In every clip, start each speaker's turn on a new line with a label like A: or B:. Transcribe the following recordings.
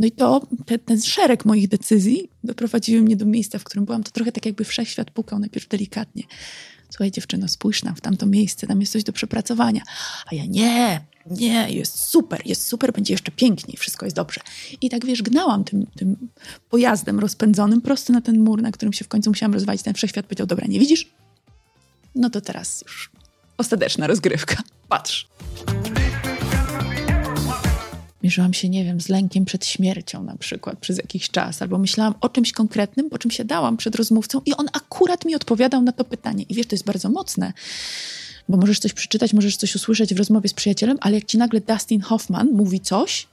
A: No i to, te, ten szereg moich decyzji doprowadziły mnie do miejsca, w którym byłam. To trochę tak jakby wszechświat pukał najpierw delikatnie. Słuchaj dziewczyno, spójrz tam, w tamto miejsce, tam jest coś do przepracowania. A ja nie, nie, jest super, jest super, będzie jeszcze piękniej, wszystko jest dobrze. I tak wiesz, gnałam tym, tym pojazdem rozpędzonym prosto na ten mur, na którym się w końcu musiałam rozwalić. Ten wszechświat powiedział, dobra, nie widzisz? No to teraz już ostateczna rozgrywka. Patrz. Mierzyłam się, nie wiem, z lękiem przed śmiercią na przykład przez jakiś czas, albo myślałam o czymś konkretnym, o czym się dałam przed rozmówcą i on akurat mi odpowiadał na to pytanie. I wiesz, to jest bardzo mocne, bo możesz coś przeczytać, możesz coś usłyszeć w rozmowie z przyjacielem, ale jak ci nagle Dustin Hoffman mówi coś,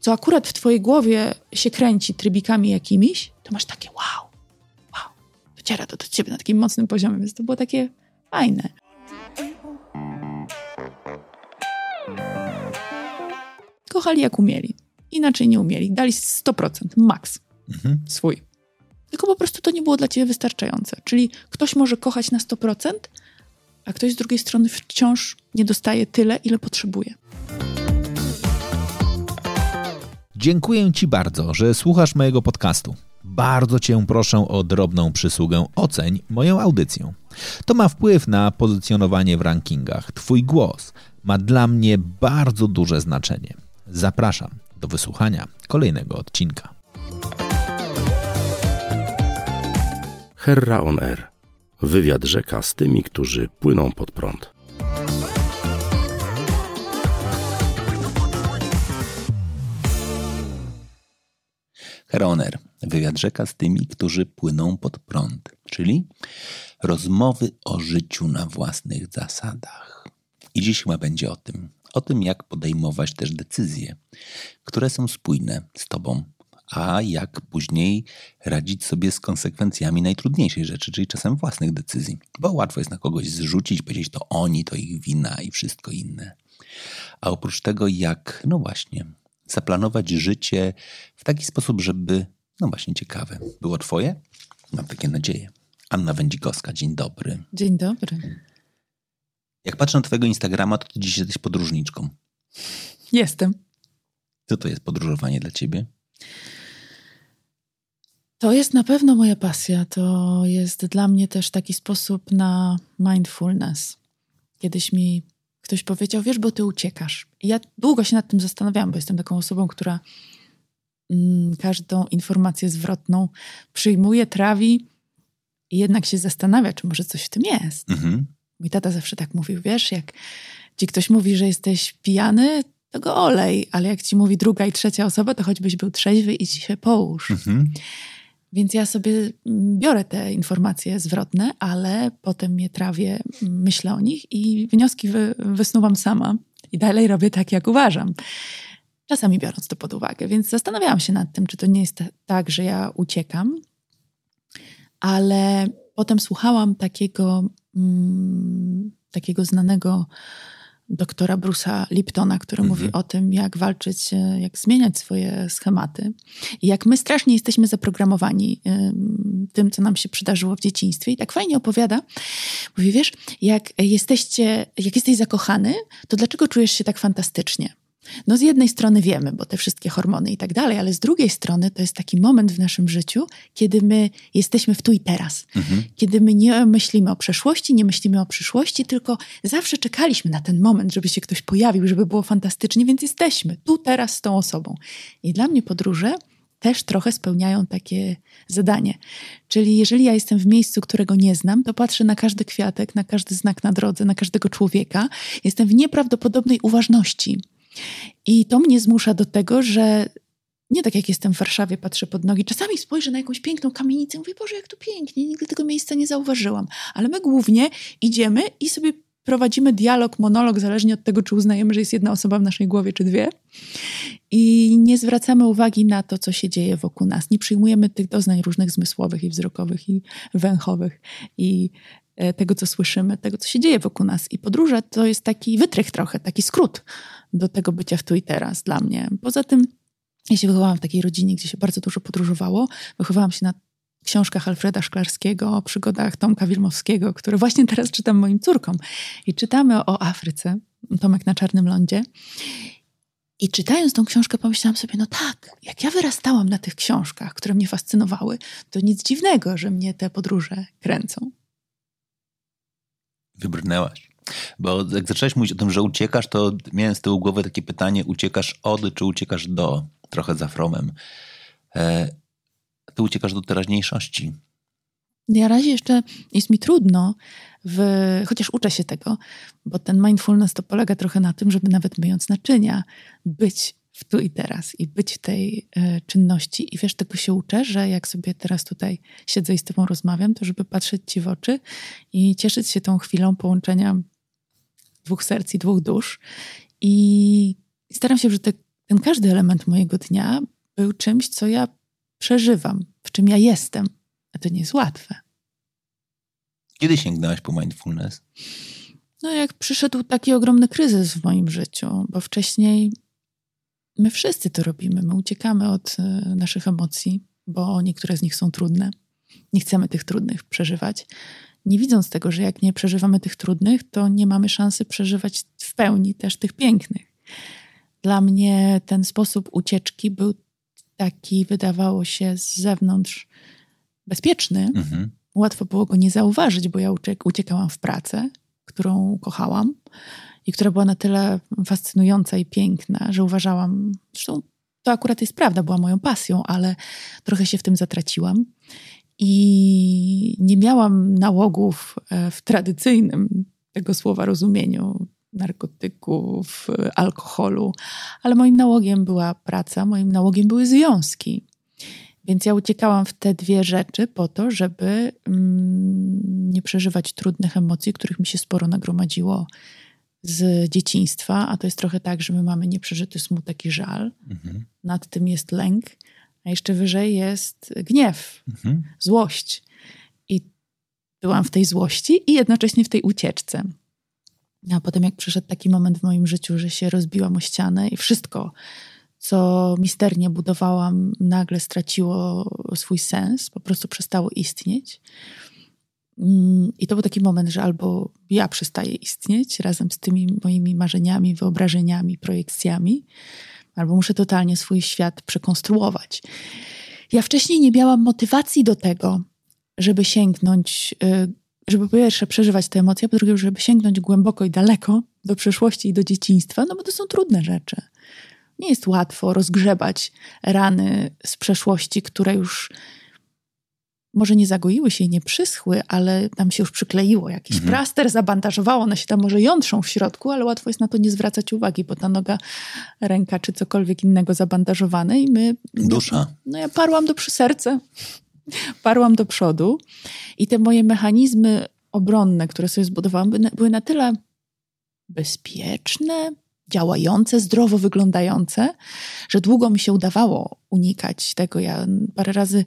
A: co akurat w twojej głowie się kręci trybikami jakimiś, to masz takie wow, wow, dociera to do ciebie na takim mocnym poziomie, więc to było takie fajne. Kochali jak umieli. Inaczej nie umieli. Dali 100%, maks mhm. swój. Tylko po prostu to nie było dla ciebie wystarczające. Czyli ktoś może kochać na 100%, a ktoś z drugiej strony wciąż nie dostaje tyle, ile potrzebuje.
B: Dziękuję Ci bardzo, że słuchasz mojego podcastu. Bardzo Cię proszę o drobną przysługę oceń moją audycję. To ma wpływ na pozycjonowanie w rankingach. Twój głos ma dla mnie bardzo duże znaczenie. Zapraszam do wysłuchania kolejnego odcinka.
C: Herra on Air. Wywiad rzeka z tymi, którzy płyną pod prąd.
B: Heroner, wywiad rzeka z tymi, którzy płyną pod prąd, czyli rozmowy o życiu na własnych zasadach. I dziś chyba będzie o tym, o tym, jak podejmować też decyzje, które są spójne z Tobą, a jak później radzić sobie z konsekwencjami najtrudniejszej rzeczy, czyli czasem własnych decyzji. Bo łatwo jest na kogoś zrzucić, powiedzieć to oni, to ich wina i wszystko inne. A oprócz tego, jak, no właśnie, zaplanować życie w taki sposób, żeby, no właśnie, ciekawe było Twoje? Mam takie nadzieje. Anna Wędzikowska, dzień dobry.
A: Dzień dobry.
B: Jak patrzę na twojego Instagrama, to ty dziś jesteś podróżniczką.
A: Jestem.
B: Co to jest podróżowanie dla ciebie?
A: To jest na pewno moja pasja. To jest dla mnie też taki sposób na mindfulness. Kiedyś mi ktoś powiedział, wiesz, bo ty uciekasz. I ja długo się nad tym zastanawiałam, bo jestem taką osobą, która mm, każdą informację zwrotną przyjmuje, trawi i jednak się zastanawia, czy może coś w tym jest. Mhm. Mój tata zawsze tak mówił, wiesz, jak ci ktoś mówi, że jesteś pijany, to go olej, ale jak ci mówi druga i trzecia osoba, to choćbyś był trzeźwy i ci się połóż. Mhm. Więc ja sobie biorę te informacje zwrotne, ale potem je trawię, myślę o nich i wnioski wy, wysnuwam sama. I dalej robię tak, jak uważam. Czasami biorąc to pod uwagę. Więc zastanawiałam się nad tym, czy to nie jest tak, że ja uciekam, ale potem słuchałam takiego Mm, takiego znanego doktora Bruce'a Liptona, który mhm. mówi o tym, jak walczyć, e, jak zmieniać swoje schematy. I jak my strasznie jesteśmy zaprogramowani tym, co nam się przydarzyło w dzieciństwie. I tak fajnie opowiada. Mówi, wiesz, jak jesteście, jak jesteś zakochany, to dlaczego czujesz się tak fantastycznie? No z jednej strony wiemy, bo te wszystkie hormony i tak dalej, ale z drugiej strony to jest taki moment w naszym życiu, kiedy my jesteśmy w tu i teraz. Mhm. Kiedy my nie myślimy o przeszłości, nie myślimy o przyszłości, tylko zawsze czekaliśmy na ten moment, żeby się ktoś pojawił, żeby było fantastycznie, więc jesteśmy tu teraz z tą osobą. I dla mnie podróże też trochę spełniają takie zadanie. Czyli jeżeli ja jestem w miejscu, którego nie znam, to patrzę na każdy kwiatek, na każdy znak na drodze, na każdego człowieka. Jestem w nieprawdopodobnej uważności i to mnie zmusza do tego, że nie tak jak jestem w Warszawie, patrzę pod nogi. Czasami spojrzę na jakąś piękną kamienicę i mówię, Boże, jak tu pięknie, nigdy tego miejsca nie zauważyłam. Ale my głównie idziemy i sobie prowadzimy dialog, monolog, zależnie od tego, czy uznajemy, że jest jedna osoba w naszej głowie, czy dwie. I nie zwracamy uwagi na to, co się dzieje wokół nas. Nie przyjmujemy tych doznań różnych zmysłowych i wzrokowych, i węchowych, i e, tego, co słyszymy, tego, co się dzieje wokół nas. I podróże to jest taki wytrych trochę, taki skrót do tego bycia w tu i teraz dla mnie. Poza tym, ja się wychowałam w takiej rodzinie, gdzie się bardzo dużo podróżowało. Wychowałam się na książkach Alfreda Szklarskiego, o przygodach Tomka Wilmowskiego, które właśnie teraz czytam moim córkom. I czytamy o Afryce, Tomek na Czarnym Lądzie. I czytając tą książkę, pomyślałam sobie, no tak, jak ja wyrastałam na tych książkach, które mnie fascynowały, to nic dziwnego, że mnie te podróże kręcą.
B: Wybrnęłaś. Bo jak zaczęłaś mówić o tym, że uciekasz, to miałem z tyłu głowy takie pytanie, uciekasz od, czy uciekasz do? Trochę za fromem. E, ty uciekasz do teraźniejszości.
A: Na razie jeszcze jest mi trudno, w, chociaż uczę się tego, bo ten mindfulness to polega trochę na tym, żeby nawet myjąc naczynia, być w tu i teraz i być w tej e, czynności. I wiesz, tego się uczę, że jak sobie teraz tutaj siedzę i z tobą rozmawiam, to żeby patrzeć ci w oczy i cieszyć się tą chwilą połączenia dwóch serc i dwóch dusz. I staram się, żeby te, ten każdy element mojego dnia był czymś, co ja przeżywam, w czym ja jestem. A to nie jest łatwe.
B: Kiedy sięgnęłaś po mindfulness?
A: No, jak przyszedł taki ogromny kryzys w moim życiu, bo wcześniej my wszyscy to robimy. My uciekamy od e, naszych emocji, bo niektóre z nich są trudne. Nie chcemy tych trudnych przeżywać. Nie widząc tego, że jak nie przeżywamy tych trudnych, to nie mamy szansy przeżywać w pełni też tych pięknych. Dla mnie ten sposób ucieczki był taki, wydawało się z zewnątrz, bezpieczny. Mhm. Łatwo było go nie zauważyć, bo ja uciekałam w pracę, którą kochałam i która była na tyle fascynująca i piękna, że uważałam, zresztą to akurat jest prawda, była moją pasją, ale trochę się w tym zatraciłam. I nie miałam nałogów e, w tradycyjnym tego słowa rozumieniu narkotyków, alkoholu, ale moim nałogiem była praca, moim nałogiem były związki. Więc ja uciekałam w te dwie rzeczy po to, żeby mm, nie przeżywać trudnych emocji, których mi się sporo nagromadziło z dzieciństwa, a to jest trochę tak, że my mamy nieprzeżyty smutek i żal. Mhm. Nad tym jest lęk, a jeszcze wyżej jest gniew, mhm. złość. I byłam w tej złości i jednocześnie w tej ucieczce. A potem, jak przyszedł taki moment w moim życiu, że się rozbiłam o ścianę i wszystko, co misternie budowałam, nagle straciło swój sens, po prostu przestało istnieć. Mm, I to był taki moment, że albo ja przestaję istnieć razem z tymi moimi marzeniami, wyobrażeniami, projekcjami, albo muszę totalnie swój świat przekonstruować. Ja wcześniej nie miałam motywacji do tego, żeby sięgnąć, y, żeby po pierwsze przeżywać te emocje, a po drugie, żeby sięgnąć głęboko i daleko do przeszłości i do dzieciństwa, no bo to są trudne rzeczy. Nie jest łatwo rozgrzebać rany z przeszłości, które już może nie zagoiły się i nie przyschły, ale tam się już przykleiło jakiś mhm. plaster, zabandażowało, one się tam może jątrzą w środku, ale łatwo jest na to nie zwracać uwagi, bo ta noga, ręka czy cokolwiek innego zabandażowane i my...
B: Dusza.
A: No ja parłam do przy serce, parłam do przodu i te moje mechanizmy obronne, które sobie zbudowałam, były na tyle bezpieczne, działające, zdrowo wyglądające, że długo mi się udawało unikać tego. Ja parę razy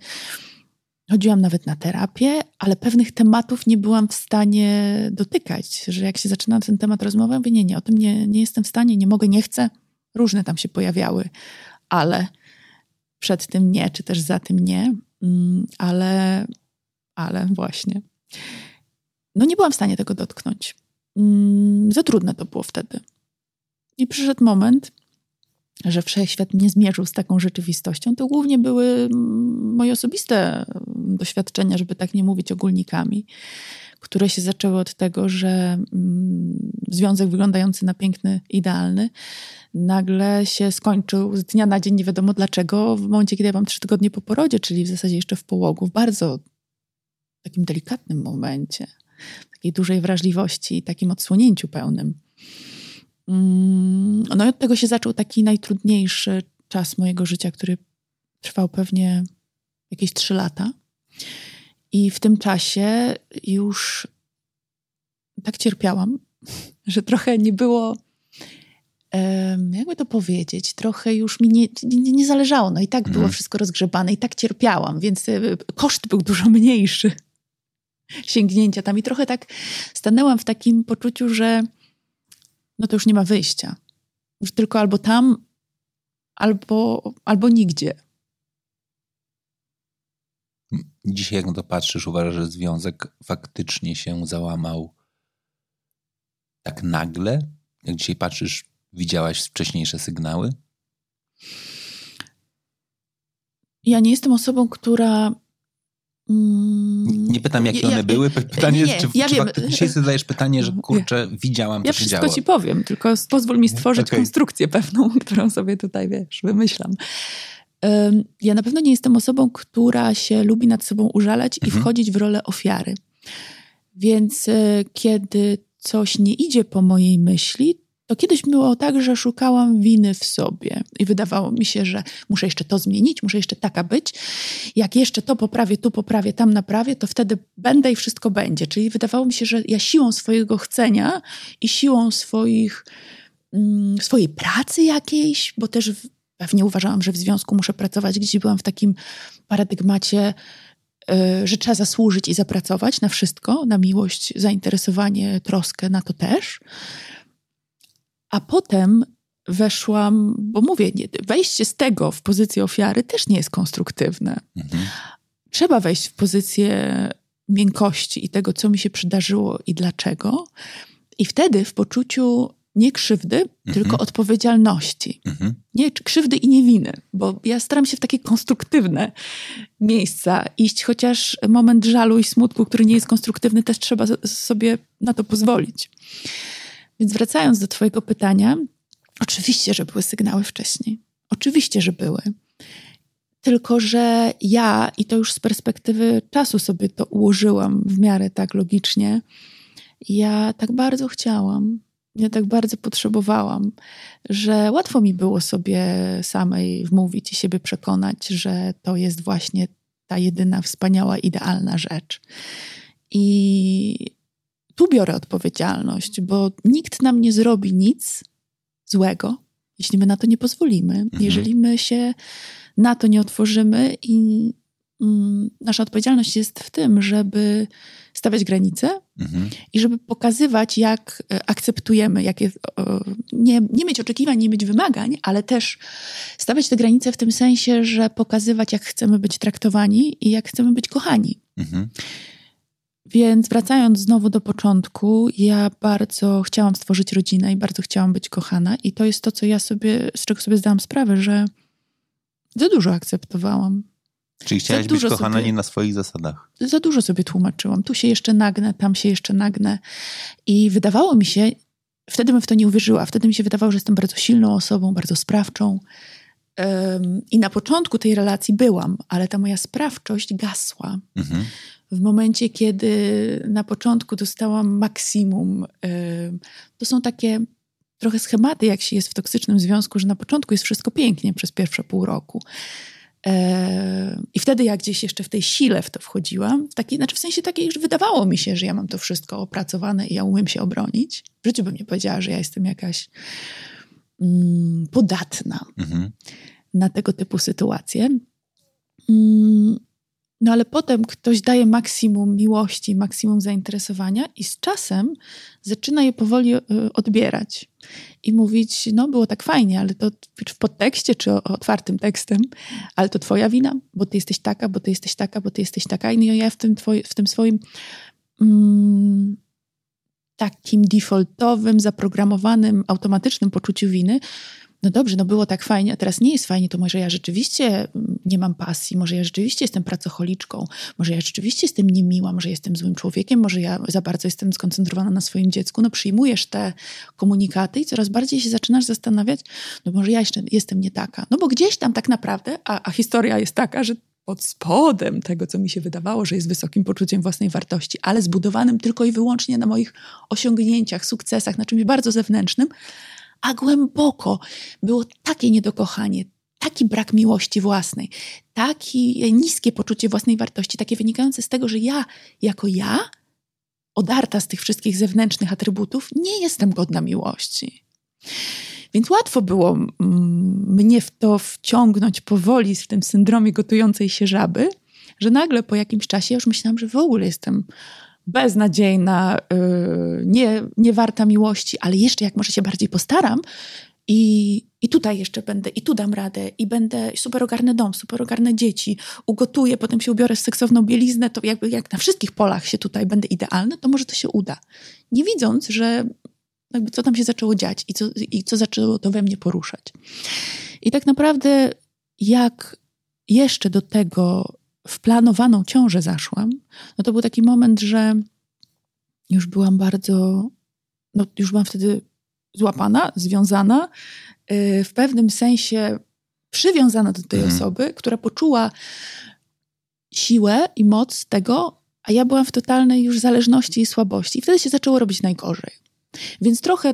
A: chodziłam nawet na terapię, ale pewnych tematów nie byłam w stanie dotykać, że jak się zaczyna ten temat rozmowy, mówię, nie, nie, o tym nie, nie jestem w stanie, nie mogę, nie chcę. Różne tam się pojawiały, ale przed tym nie, czy też za tym nie, mm, ale, ale właśnie. No nie byłam w stanie tego dotknąć. Mm, za trudne to było wtedy. I przyszedł moment, że wszechświat mnie zmierzył z taką rzeczywistością. To głównie były moje osobiste doświadczenia, żeby tak nie mówić ogólnikami, które się zaczęły od tego, że mm, związek wyglądający na piękny, idealny, nagle się skończył z dnia na dzień, nie wiadomo dlaczego, w momencie, kiedy ja mam trzy tygodnie po porodzie, czyli w zasadzie jeszcze w połogu, w bardzo takim delikatnym momencie, takiej dużej wrażliwości, takim odsłonięciu pełnym. Mm, no i od tego się zaczął taki najtrudniejszy czas mojego życia, który trwał pewnie jakieś trzy lata. I w tym czasie już tak cierpiałam, że trochę nie było, jakby to powiedzieć, trochę już mi nie, nie, nie zależało. No i tak było mhm. wszystko rozgrzebane i tak cierpiałam, więc e, koszt był dużo mniejszy sięgnięcia tam. I trochę tak stanęłam w takim poczuciu, że no to już nie ma wyjścia. Już tylko albo tam, albo, albo nigdzie.
B: Dzisiaj, jak na to patrzysz, uważasz, że związek faktycznie się załamał tak nagle? Jak dzisiaj patrzysz Widziałaś wcześniejsze sygnały?
A: Ja nie jestem osobą, która.
B: Mm, nie pytam, jakie ja, one były. Pytanie nie, jest, czy, ja czy wiem. dzisiaj sobie zadajesz pytanie, że kurczę, widziałam,
A: Ja wszystko działo. ci powiem, tylko pozwól mi stworzyć okay. konstrukcję pewną, którą sobie tutaj, wiesz, wymyślam. Ja na pewno nie jestem osobą, która się lubi nad sobą użalać mhm. i wchodzić w rolę ofiary. Więc e, kiedy coś nie idzie po mojej myśli, to kiedyś było tak, że szukałam winy w sobie i wydawało mi się, że muszę jeszcze to zmienić, muszę jeszcze taka być. Jak jeszcze to poprawię, tu poprawię, tam naprawię, to wtedy będę i wszystko będzie. Czyli wydawało mi się, że ja siłą swojego chcenia i siłą swoich, mm, swojej pracy jakiejś, bo też pewnie uważałam, że w związku muszę pracować, gdzieś byłam w takim paradygmacie, y, że trzeba zasłużyć i zapracować na wszystko, na miłość, zainteresowanie, troskę, na to też. A potem weszłam, bo mówię, wejście z tego w pozycję ofiary też nie jest konstruktywne. Mhm. Trzeba wejść w pozycję miękkości i tego, co mi się przydarzyło i dlaczego. I wtedy w poczuciu nie krzywdy, mhm. tylko odpowiedzialności. Mhm. Nie krzywdy i nie winy, bo ja staram się w takie konstruktywne miejsca iść, chociaż moment żalu i smutku, który nie jest konstruktywny, też trzeba sobie na to pozwolić. Więc wracając do Twojego pytania, oczywiście, że były sygnały wcześniej. Oczywiście, że były. Tylko, że ja, i to już z perspektywy czasu sobie to ułożyłam w miarę tak logicznie, ja tak bardzo chciałam, ja tak bardzo potrzebowałam, że łatwo mi było sobie samej wmówić i siebie przekonać, że to jest właśnie ta jedyna wspaniała, idealna rzecz. I tu biorę odpowiedzialność, bo nikt nam nie zrobi nic złego, jeśli my na to nie pozwolimy. Mhm. Jeżeli my się na to nie otworzymy i mm, nasza odpowiedzialność jest w tym, żeby stawiać granice mhm. i żeby pokazywać, jak e, akceptujemy, jakie, nie, nie mieć oczekiwań, nie mieć wymagań, ale też stawiać te granice w tym sensie, że pokazywać, jak chcemy być traktowani i jak chcemy być kochani. Mhm. Więc wracając znowu do początku, ja bardzo chciałam stworzyć rodzinę i bardzo chciałam być kochana, i to jest to, co ja sobie, z czego sobie zdałam sprawę, że za dużo akceptowałam.
B: Czyli chciałaś być kochana sobie, nie na swoich zasadach.
A: Za dużo sobie tłumaczyłam. Tu się jeszcze nagnę, tam się jeszcze nagnę. I wydawało mi się, wtedy bym w to nie uwierzyła. Wtedy mi się wydawało, że jestem bardzo silną osobą, bardzo sprawczą. Um, I na początku tej relacji byłam, ale ta moja sprawczość gasła. Mhm w momencie, kiedy na początku dostałam maksimum. To są takie trochę schematy, jak się jest w toksycznym związku, że na początku jest wszystko pięknie przez pierwsze pół roku. I wtedy jak gdzieś jeszcze w tej sile w to wchodziłam, w takiej, znaczy w sensie takiej, że wydawało mi się, że ja mam to wszystko opracowane i ja umiem się obronić. W życiu bym nie powiedziała, że ja jestem jakaś mm, podatna mhm. na tego typu sytuacje. Mm, no ale potem ktoś daje maksimum miłości, maksimum zainteresowania i z czasem zaczyna je powoli e, odbierać i mówić, no było tak fajnie, ale to w podtekście czy otwartym tekstem, ale to twoja wina, bo ty jesteś taka, bo ty jesteś taka, bo ty jesteś taka. I no ja w tym, twoi, w tym swoim mm, takim defaultowym, zaprogramowanym, automatycznym poczuciu winy no dobrze, no było tak fajnie, a teraz nie jest fajnie, to może ja rzeczywiście mm, nie mam pasji, może ja rzeczywiście jestem pracocholiczką, może ja rzeczywiście jestem niemiła, może jestem złym człowiekiem, może ja za bardzo jestem skoncentrowana na swoim dziecku. No przyjmujesz te komunikaty i coraz bardziej się zaczynasz zastanawiać, no może ja jeszcze jestem nie taka. No bo gdzieś tam tak naprawdę, a, a historia jest taka, że pod spodem tego, co mi się wydawało, że jest wysokim poczuciem własnej wartości, ale zbudowanym tylko i wyłącznie na moich osiągnięciach, sukcesach, na czymś bardzo zewnętrznym, a głęboko było takie niedokochanie, taki brak miłości własnej, takie niskie poczucie własnej wartości, takie wynikające z tego, że ja, jako ja, odarta z tych wszystkich zewnętrznych atrybutów, nie jestem godna miłości. Więc łatwo było mnie w to wciągnąć powoli w tym syndromie gotującej się żaby, że nagle po jakimś czasie już myślałam, że w ogóle jestem beznadziejna, yy, nie, nie warta miłości, ale jeszcze jak może się bardziej postaram i, i tutaj jeszcze będę, i tu dam radę, i będę super ogarnę dom, super ogarnę dzieci, ugotuję, potem się ubiorę w seksowną bieliznę, to jakby jak na wszystkich polach się tutaj będę idealny, to może to się uda. Nie widząc, że jakby co tam się zaczęło dziać i co, i co zaczęło to we mnie poruszać. I tak naprawdę jak jeszcze do tego w planowaną ciążę zaszłam, no to był taki moment, że już byłam bardzo, no już byłam wtedy złapana, związana, yy, w pewnym sensie przywiązana do tej mhm. osoby, która poczuła siłę i moc tego, a ja byłam w totalnej już zależności i słabości. I wtedy się zaczęło robić najgorzej. Więc trochę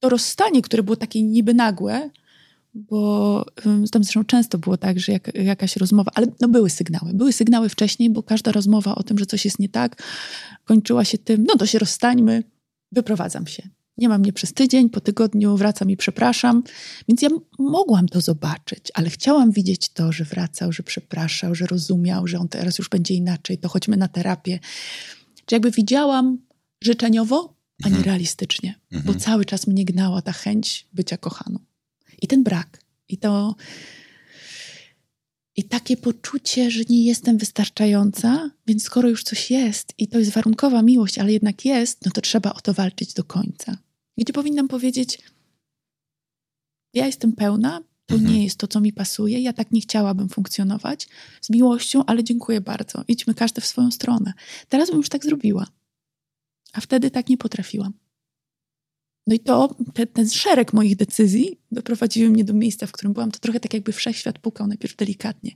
A: to rozstanie, które było takie niby nagłe, bo tam zresztą często było tak, że jak, jakaś rozmowa, ale no były sygnały, były sygnały wcześniej, bo każda rozmowa o tym, że coś jest nie tak, kończyła się tym, no to się rozstańmy, wyprowadzam się. Nie mam mnie przez tydzień, po tygodniu wracam i przepraszam. Więc ja mogłam to zobaczyć, ale chciałam widzieć to, że wracał, że przepraszał, że rozumiał, że on teraz już będzie inaczej, to chodźmy na terapię. Czy jakby widziałam życzeniowo, a nie mhm. realistycznie, mhm. bo cały czas mnie gnała ta chęć bycia kochaną. I ten brak. I to. I takie poczucie, że nie jestem wystarczająca, więc skoro już coś jest i to jest warunkowa miłość, ale jednak jest, no to trzeba o to walczyć do końca. Gdzie powinnam powiedzieć: Ja jestem pełna, to mhm. nie jest to, co mi pasuje, ja tak nie chciałabym funkcjonować z miłością, ale dziękuję bardzo. Idźmy każdy w swoją stronę. Teraz bym już tak zrobiła, a wtedy tak nie potrafiłam. No i to, te, ten szereg moich decyzji doprowadziły mnie do miejsca, w którym byłam. To trochę tak jakby wszechświat pukał najpierw delikatnie.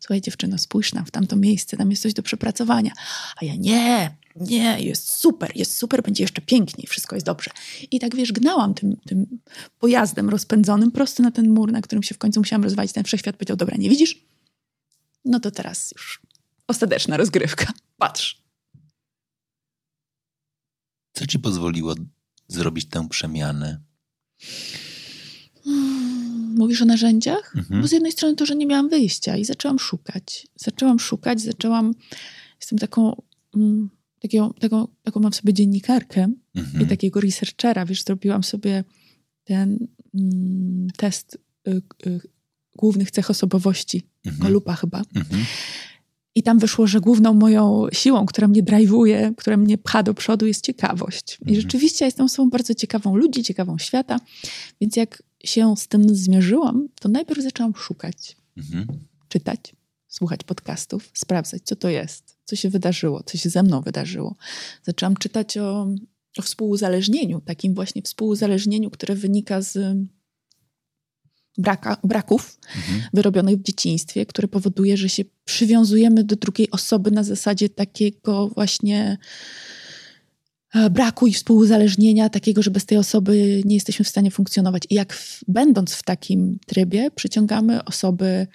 A: Słuchaj dziewczyno, spójrz nam w tamto miejsce, tam jest coś do przepracowania. A ja nie, nie, jest super, jest super, będzie jeszcze piękniej, wszystko jest dobrze. I tak wiesz, gnałam tym, tym pojazdem rozpędzonym prosto na ten mur, na którym się w końcu musiałam rozwalić. Ten wszechświat powiedział, dobra, nie widzisz? No to teraz już ostateczna rozgrywka. Patrz.
B: Co ci pozwoliło zrobić tę przemianę?
A: Hmm, mówisz o narzędziach? Mhm. Bo z jednej strony to, że nie miałam wyjścia i zaczęłam szukać. Zaczęłam szukać, zaczęłam. Jestem taką. Mm, taką, taką, taką mam sobie dziennikarkę mhm. i takiego researchera, wiesz, zrobiłam sobie ten mm, test y, y, głównych cech osobowości, mhm. Golupa chyba. Mhm. I tam wyszło, że główną moją siłą, która mnie drive'uje, która mnie pcha do przodu, jest ciekawość. I mhm. rzeczywiście jestem osobą bardzo ciekawą ludzi, ciekawą świata. Więc jak się z tym zmierzyłam, to najpierw zaczęłam szukać, mhm. czytać, słuchać podcastów, sprawdzać, co to jest, co się wydarzyło, co się ze mną wydarzyło. Zaczęłam czytać o, o współuzależnieniu, takim właśnie współuzależnieniu, które wynika z braka, braków mhm. wyrobionych w dzieciństwie, które powoduje, że się przywiązujemy do drugiej osoby na zasadzie takiego właśnie e, braku i współuzależnienia, takiego, że bez tej osoby nie jesteśmy w stanie funkcjonować. I jak w, będąc w takim trybie, przyciągamy osoby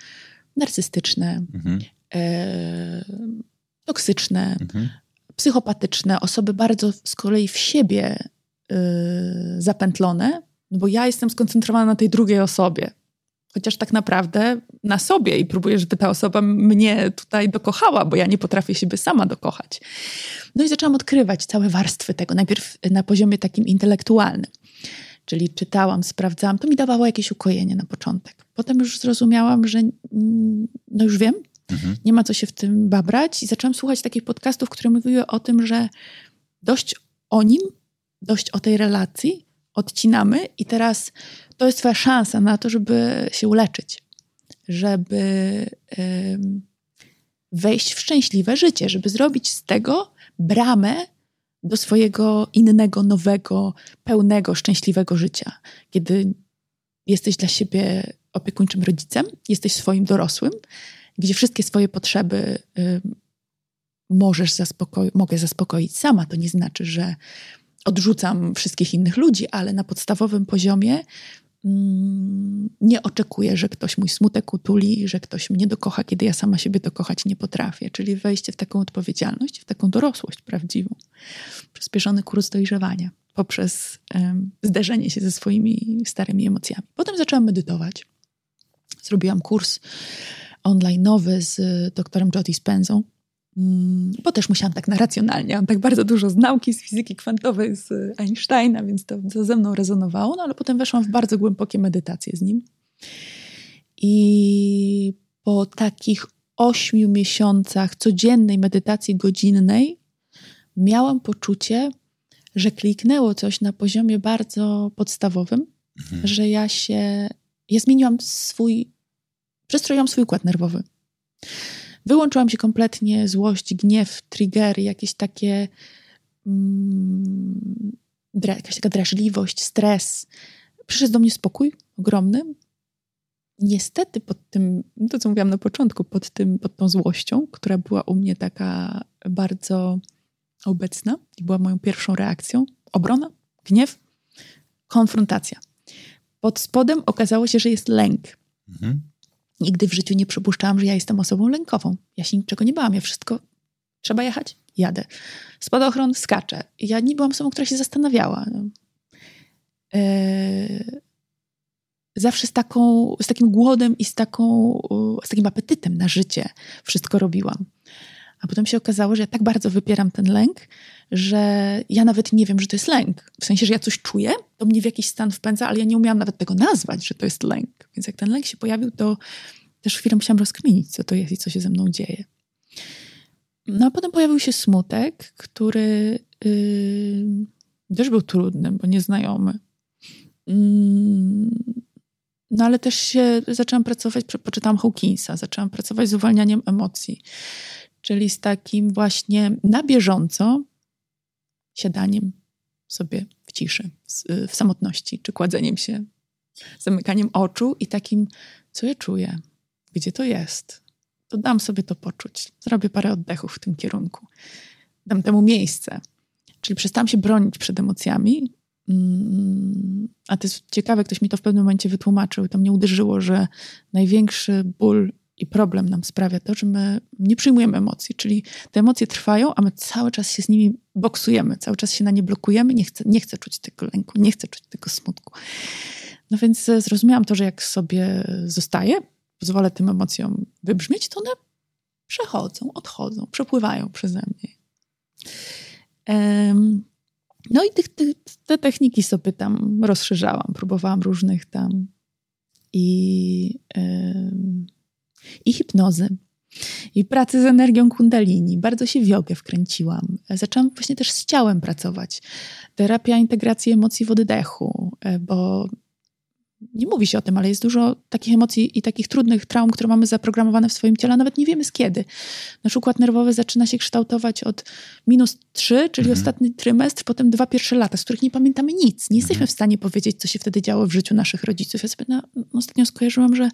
A: narcystyczne, mhm. e, toksyczne, mhm. psychopatyczne, osoby bardzo z kolei w siebie e, zapętlone, no bo ja jestem skoncentrowana na tej drugiej osobie. Chociaż tak naprawdę na sobie i próbuję, żeby ta osoba mnie tutaj dokochała, bo ja nie potrafię siebie sama dokochać. No i zaczęłam odkrywać całe warstwy tego, najpierw na poziomie takim intelektualnym. Czyli czytałam, sprawdzałam, to mi dawało jakieś ukojenie na początek. Potem już zrozumiałam, że no już wiem, mhm. nie ma co się w tym babrać i zaczęłam słuchać takich podcastów, które mówiły o tym, że dość o nim, dość o tej relacji, odcinamy i teraz to jest twoja szansa na to, żeby się uleczyć, żeby wejść w szczęśliwe życie, żeby zrobić z tego bramę do swojego innego, nowego, pełnego, szczęśliwego życia. Kiedy jesteś dla siebie opiekuńczym rodzicem, jesteś swoim dorosłym, gdzie wszystkie swoje potrzeby możesz zaspokoi- mogę zaspokoić sama. To nie znaczy, że odrzucam wszystkich innych ludzi, ale na podstawowym poziomie mm, nie oczekuję, że ktoś mój smutek utuli, że ktoś mnie dokocha, kiedy ja sama siebie dokochać nie potrafię. Czyli wejście w taką odpowiedzialność, w taką dorosłość prawdziwą. Przyspieszony kurs dojrzewania poprzez um, zderzenie się ze swoimi starymi emocjami. Potem zaczęłam medytować. Zrobiłam kurs online'owy z doktorem Jody Spenzą, bo też musiałam tak na racjonalnie. On tak bardzo dużo z nauki, z fizyki kwantowej, z Einsteina, więc to, to ze mną rezonowało. No ale potem weszłam w bardzo głębokie medytacje z nim. I po takich ośmiu miesiącach codziennej medytacji godzinnej miałam poczucie, że kliknęło coś na poziomie bardzo podstawowym, mhm. że ja się, ja zmieniłam swój, przestroiłam swój układ nerwowy. Wyłączyłam się kompletnie złość, gniew, triggery, jakieś takie mm, jakaś taka drażliwość, stres. Przyszedł do mnie spokój ogromny. Niestety pod tym, to co mówiłam na początku, pod, tym, pod tą złością, która była u mnie taka bardzo obecna i była moją pierwszą reakcją, obrona, gniew, konfrontacja. Pod spodem okazało się, że jest lęk. Mhm. Nigdy w życiu nie przypuszczałam, że ja jestem osobą lękową. Ja się niczego nie bałam, ja wszystko trzeba jechać, jadę. Spadochron, skaczę. Ja nie byłam osobą, która się zastanawiała. Eee, zawsze z, taką, z takim głodem i z, taką, z takim apetytem na życie wszystko robiłam. A potem się okazało, że ja tak bardzo wypieram ten lęk, że ja nawet nie wiem, że to jest lęk. W sensie, że ja coś czuję, to mnie w jakiś stan wpędza, ale ja nie umiałam nawet tego nazwać, że to jest lęk. Więc jak ten lęk się pojawił, to też chwilę musiałam rozkminić, co to jest i co się ze mną dzieje. No a potem pojawił się smutek, który yy, też był trudny, bo nieznajomy. Yy, no ale też się zaczęłam pracować, poczytałam Hawkinsa, zaczęłam pracować z uwalnianiem emocji, czyli z takim właśnie na bieżąco siadaniem sobie w ciszy, w samotności, czy kładzeniem się, zamykaniem oczu i takim, co ja czuję, gdzie to jest, to dam sobie to poczuć. Zrobię parę oddechów w tym kierunku. Dam temu miejsce. Czyli przestałam się bronić przed emocjami. Mm, a to jest ciekawe, ktoś mi to w pewnym momencie wytłumaczył. To mnie uderzyło, że największy ból i problem nam sprawia to, że my nie przyjmujemy emocji, czyli te emocje trwają, a my cały czas się z nimi boksujemy, cały czas się na nie blokujemy, nie chcę, nie chcę czuć tego lęku, nie chcę czuć tego smutku. No więc e, zrozumiałam to, że jak sobie zostaję, pozwolę tym emocjom wybrzmieć, to one przechodzą, odchodzą, przepływają przeze mnie. No i tych, tych, te techniki sobie tam rozszerzałam, próbowałam różnych tam i, i hipnozy, i pracy z energią kundalini. Bardzo się w jogę wkręciłam. Zaczęłam właśnie też z ciałem pracować. Terapia integracji emocji w oddechu, bo nie mówi się o tym, ale jest dużo takich emocji i takich trudnych traum, które mamy zaprogramowane w swoim ciele, a nawet nie wiemy z kiedy. Nasz układ nerwowy zaczyna się kształtować od minus 3, czyli mhm. ostatni trymestr, potem dwa pierwsze lata, z których nie pamiętamy nic. Nie jesteśmy mhm. w stanie powiedzieć, co się wtedy działo w życiu naszych rodziców. Ja sobie na, ostatnio skojarzyłam, że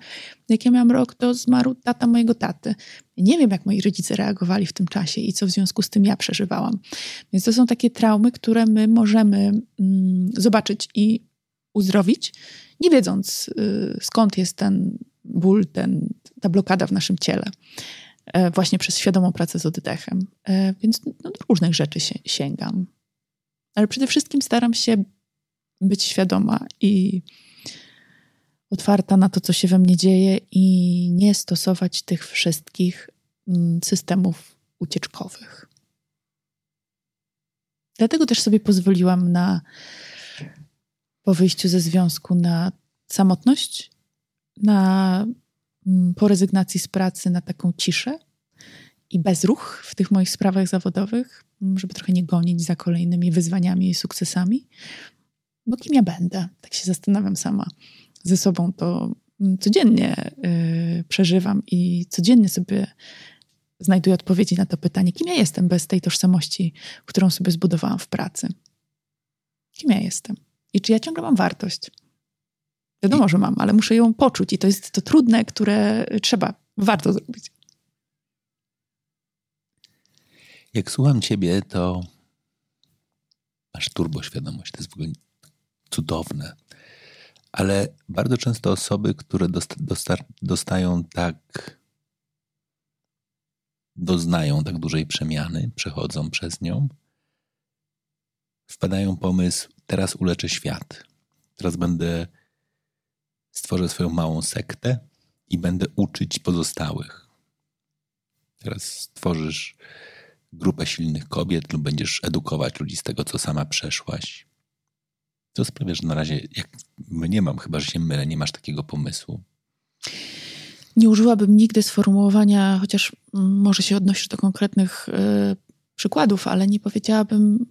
A: jak ja miałam rok, to zmarł tata mojego taty. Nie wiem, jak moi rodzice reagowali w tym czasie i co w związku z tym ja przeżywałam. Więc to są takie traumy, które my możemy mm, zobaczyć i uzdrowić nie wiedząc y, skąd jest ten ból, ten, ta blokada w naszym ciele. E, właśnie przez świadomą pracę z oddechem. E, więc no, do różnych rzeczy się, sięgam. Ale przede wszystkim staram się być świadoma i otwarta na to, co się we mnie dzieje, i nie stosować tych wszystkich mm, systemów ucieczkowych. Dlatego też sobie pozwoliłam na po wyjściu ze związku na samotność, na mm, po rezygnacji z pracy na taką ciszę i bezruch w tych moich sprawach zawodowych, mm, żeby trochę nie gonić za kolejnymi wyzwaniami i sukcesami. Bo kim ja będę? Tak się zastanawiam sama ze sobą. To mm, codziennie yy, przeżywam i codziennie sobie znajduję odpowiedzi na to pytanie, kim ja jestem bez tej tożsamości, którą sobie zbudowałam w pracy. Kim ja jestem? I czy ja ciągle mam wartość? Wiadomo, że mam, ale muszę ją poczuć i to jest to trudne, które trzeba, warto zrobić.
B: Jak słucham ciebie, to masz turboświadomość. To jest w ogóle cudowne. Ale bardzo często osoby, które dosta dostają tak, doznają tak dużej przemiany, przechodzą przez nią, wpadają pomysł, teraz uleczę świat. Teraz będę, stworzę swoją małą sektę i będę uczyć pozostałych. Teraz stworzysz grupę silnych kobiet lub będziesz edukować ludzi z tego, co sama przeszłaś. To sprawia, że na razie, jak nie mam, chyba że się mylę, nie masz takiego pomysłu.
A: Nie użyłabym nigdy sformułowania, chociaż może się odnosisz do konkretnych y, przykładów, ale nie powiedziałabym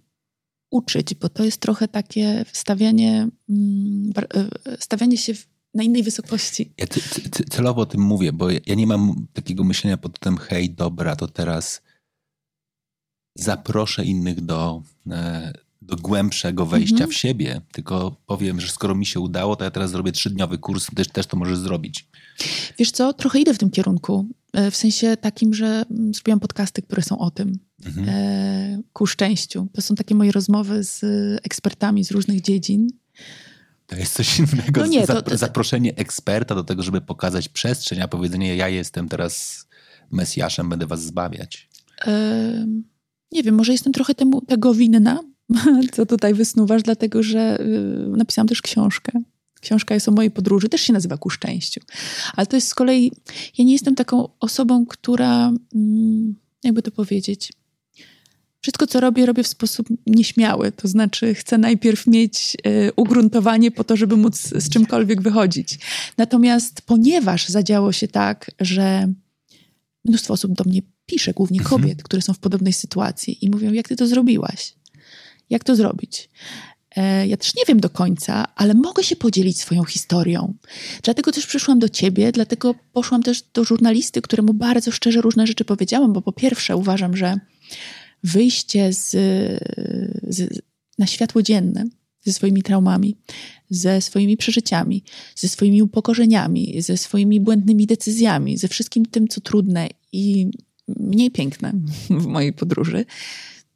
A: uczyć, bo to jest trochę takie stawianie, mm, e, stawianie się na innej wysokości.
B: Ja celowo o tym mówię, bo ja nie mam takiego myślenia pod tym, hej, dobra, to teraz zaproszę innych do, e, do głębszego wejścia mhm. w siebie, tylko powiem, że skoro mi się udało, to ja teraz zrobię trzydniowy kurs, też, też to możesz zrobić.
A: Wiesz co, trochę idę w tym kierunku. E, w sensie takim, że mm, zrobiłam podcasty, które są o tym. Mhm. E, ku szczęściu. To są takie moje rozmowy z ekspertami z różnych dziedzin.
B: To jest coś innego. No nie, to, to, Zaproszenie eksperta do tego, żeby pokazać przestrzeń, a powiedzenie, ja jestem teraz Mesjaszem, będę was zbawiać. E,
A: nie wiem, może jestem trochę temu, tego winna, co tutaj wysnuwasz, dlatego że y, napisałam też książkę. Książka jest o mojej podróży, też się nazywa Ku szczęściu. Ale to jest z kolei, ja nie jestem taką osobą, która, mm, jakby to powiedzieć, wszystko, co robię, robię w sposób nieśmiały. To znaczy, chcę najpierw mieć y, ugruntowanie po to, żeby móc z czymkolwiek wychodzić. Natomiast ponieważ zadziało się tak, że mnóstwo osób do mnie pisze, głównie mhm. kobiet, które są w podobnej sytuacji i mówią, jak ty to zrobiłaś? Jak to zrobić? E, ja też nie wiem do końca, ale mogę się podzielić swoją historią. Dlatego też przyszłam do ciebie, dlatego poszłam też do żurnalisty, któremu bardzo szczerze różne rzeczy powiedziałam, bo po pierwsze uważam, że wyjście z, z, na światło dzienne ze swoimi traumami, ze swoimi przeżyciami, ze swoimi upokorzeniami, ze swoimi błędnymi decyzjami, ze wszystkim tym, co trudne i mniej piękne w mojej podróży,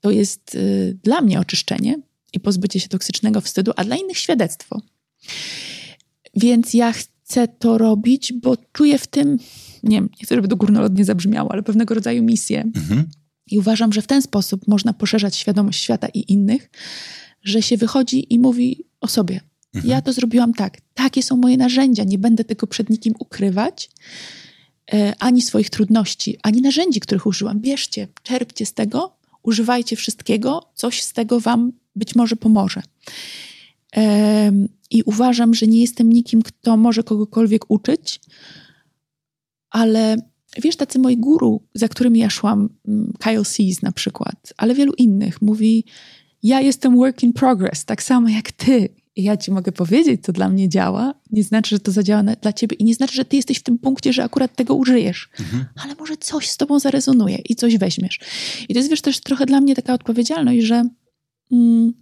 A: to jest y, dla mnie oczyszczenie i pozbycie się toksycznego wstydu, a dla innych świadectwo. Więc ja chcę to robić, bo czuję w tym, nie wiem, nie chcę, żeby to górnolotnie zabrzmiało, ale pewnego rodzaju misję. Mhm. I uważam, że w ten sposób można poszerzać świadomość świata i innych, że się wychodzi i mówi o sobie. Mhm. Ja to zrobiłam tak. Takie są moje narzędzia. Nie będę tego przed nikim ukrywać. E, ani swoich trudności, ani narzędzi, których użyłam. Bierzcie, czerpcie z tego, używajcie wszystkiego, coś z tego Wam być może pomoże. I uważam, że nie jestem nikim, kto może kogokolwiek uczyć, ale wiesz, tacy moi guru, za którymi ja szłam, mm, Kyle Seas na przykład, ale wielu innych, mówi: Ja jestem work in progress, tak samo jak ty i ja ci mogę powiedzieć, co dla mnie działa, nie znaczy, że to zadziała na, dla ciebie i nie znaczy, że ty jesteś w tym punkcie, że akurat tego użyjesz, mhm. ale może coś z tobą zarezonuje i coś weźmiesz. I to jest, wiesz, też trochę dla mnie taka odpowiedzialność, że mm,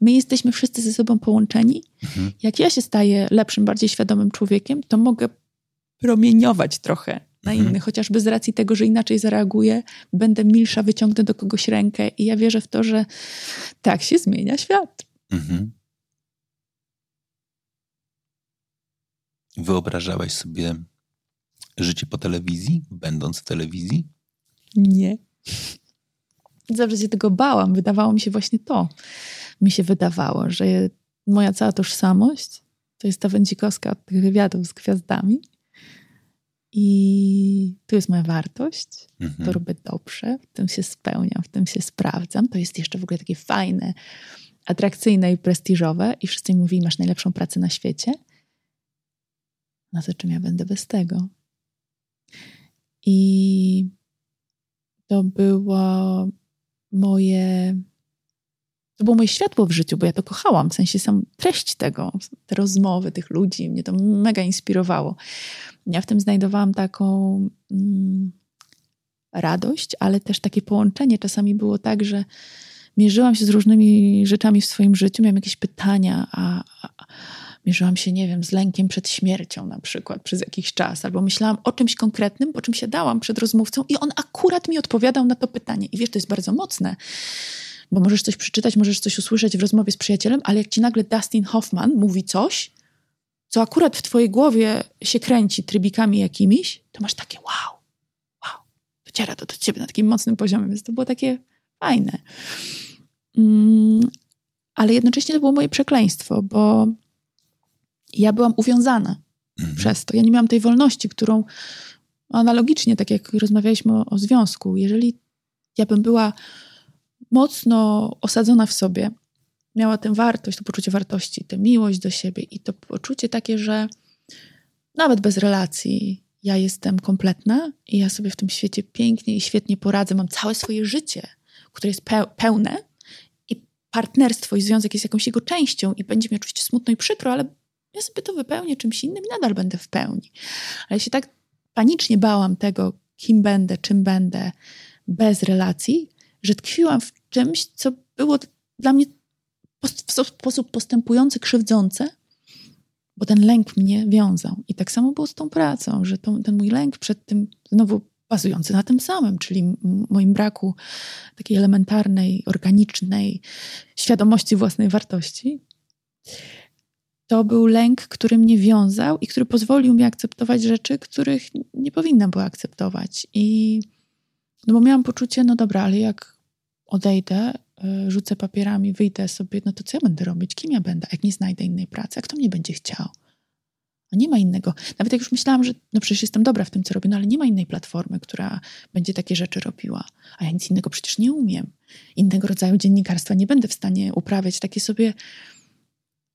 A: my jesteśmy wszyscy ze sobą połączeni. Mhm. Jak ja się staję lepszym, bardziej świadomym człowiekiem, to mogę promieniować trochę na mhm. innych, chociażby z racji tego, że inaczej zareaguję, będę milsza, wyciągnę do kogoś rękę i ja wierzę w to, że tak się zmienia świat. Mhm.
B: Wyobrażałaś sobie życie po telewizji, będąc w telewizji?
A: Nie. Zawsze się tego bałam. Wydawało mi się właśnie to. Mi się wydawało, że moja cała tożsamość to jest ta Wędzikowska od tych wywiadów z gwiazdami. I to jest moja wartość. Mhm. To robię dobrze, w tym się spełniam, w tym się sprawdzam. To jest jeszcze w ogóle takie fajne, atrakcyjne i prestiżowe. I wszyscy mi mówili, masz najlepszą pracę na świecie. No to czym ja będę bez tego? I to było moje. To było moje światło w życiu, bo ja to kochałam, w sensie sam treść tego, te rozmowy tych ludzi, mnie to mega inspirowało. Ja w tym znajdowałam taką mm, radość, ale też takie połączenie. Czasami było tak, że mierzyłam się z różnymi rzeczami w swoim życiu, miałam jakieś pytania, a, a mierzyłam się, nie wiem, z lękiem przed śmiercią na przykład przez jakiś czas, albo myślałam o czymś konkretnym, po czym się dałam przed rozmówcą i on akurat mi odpowiadał na to pytanie. I wiesz, to jest bardzo mocne, bo możesz coś przeczytać, możesz coś usłyszeć w rozmowie z przyjacielem, ale jak ci nagle Dustin Hoffman mówi coś, co akurat w twojej głowie się kręci trybikami jakimiś, to masz takie wow, wow, dociera to do ciebie na takim mocnym poziomie, więc to było takie fajne. Mm, ale jednocześnie to było moje przekleństwo, bo ja byłam uwiązana mhm. przez to. Ja nie miałam tej wolności, którą analogicznie, tak jak rozmawialiśmy o, o związku, jeżeli ja bym była mocno osadzona w sobie, miała tę wartość, to poczucie wartości, tę miłość do siebie i to poczucie takie, że nawet bez relacji ja jestem kompletna i ja sobie w tym świecie pięknie i świetnie poradzę, mam całe swoje życie, które jest pełne i partnerstwo i związek jest jakąś jego częścią i będzie mi oczywiście smutno i przykro, ale ja sobie to wypełnię czymś innym i nadal będę w pełni. Ale się tak panicznie bałam tego, kim będę, czym będę bez relacji, że tkwiłam w czymś, co było dla mnie w sposób postępujący, krzywdzące, bo ten lęk mnie wiązał. I tak samo było z tą pracą, że to, ten mój lęk przed tym, znowu bazujący na tym samym, czyli moim braku takiej elementarnej, organicznej świadomości własnej wartości, to był lęk, który mnie wiązał i który pozwolił mi akceptować rzeczy, których nie powinnam była akceptować. I no bo miałam poczucie, no dobra, ale jak odejdę, y, rzucę papierami, wyjdę sobie, no to co ja będę robić? Kim ja będę? Jak nie znajdę innej pracy? Jak kto mnie będzie chciał? No nie ma innego. Nawet jak już myślałam, że no przecież jestem dobra w tym, co robię, no ale nie ma innej platformy, która będzie takie rzeczy robiła. A ja nic innego przecież nie umiem. Innego rodzaju dziennikarstwa nie będę w stanie uprawiać. Takie sobie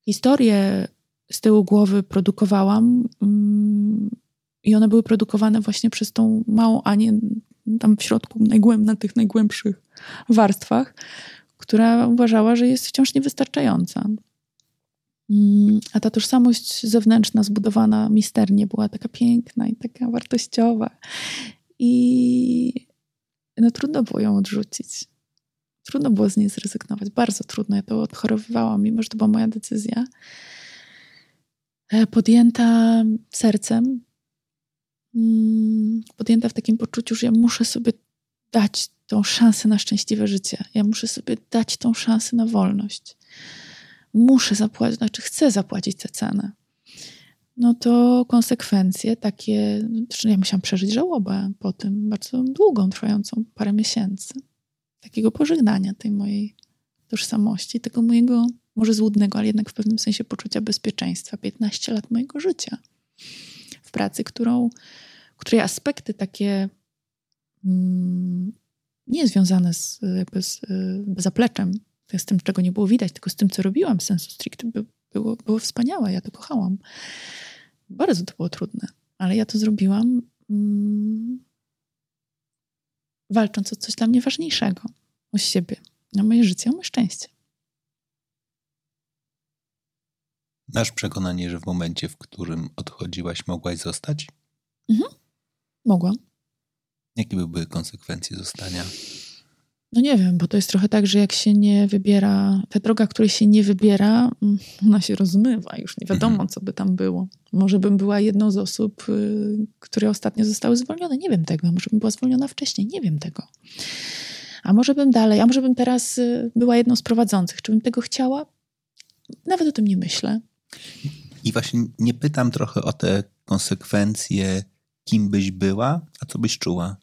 A: historie z tyłu głowy produkowałam mm, i one były produkowane właśnie przez tą małą Anię tam w środku, najgłęb, na tych najgłębszych warstwach, która uważała, że jest wciąż niewystarczająca. Mm, a ta tożsamość zewnętrzna, zbudowana misternie, była taka piękna i taka wartościowa. I no, trudno było ją odrzucić. Trudno było z niej zrezygnować. Bardzo trudno. Ja to odchorowywałam, mimo że to była moja decyzja. E, podjęta sercem, podjęta w takim poczuciu, że ja muszę sobie dać tą szansę na szczęśliwe życie. Ja muszę sobie dać tą szansę na wolność muszę zapłacić, znaczy chcę zapłacić tę cenę, no to konsekwencje takie, znaczy ja musiałam przeżyć żałobę po tym, bardzo długą, trwającą parę miesięcy. Takiego pożegnania tej mojej tożsamości, tego mojego, może złudnego, ale jednak w pewnym sensie poczucia bezpieczeństwa. 15 lat mojego życia w pracy, którą, której aspekty takie mm, nie związane z, jakby z, z zapleczem z tym, czego nie było widać, tylko z tym, co robiłam sensu stricte, by, było, było wspaniałe. Ja to kochałam. Bardzo to było trudne, ale ja to zrobiłam mm, walcząc o coś dla mnie ważniejszego. O siebie, o moje życie, o moje szczęście.
B: Masz przekonanie, że w momencie, w którym odchodziłaś, mogłaś zostać?
A: Mhm. Mogłam.
B: Jakie były konsekwencje zostania?
A: No nie wiem, bo to jest trochę tak, że jak się nie wybiera, ta droga, której się nie wybiera, mm, ona się rozmywa, już nie wiadomo, mhm. co by tam było. Może bym była jedną z osób, y, które ostatnio zostały zwolnione, nie wiem tego. Może bym była zwolniona wcześniej, nie wiem tego. A może bym dalej, a może bym teraz y, była jedną z prowadzących. Czy bym tego chciała? Nawet o tym nie myślę.
B: I właśnie nie pytam trochę o te konsekwencje, kim byś była, a co byś czuła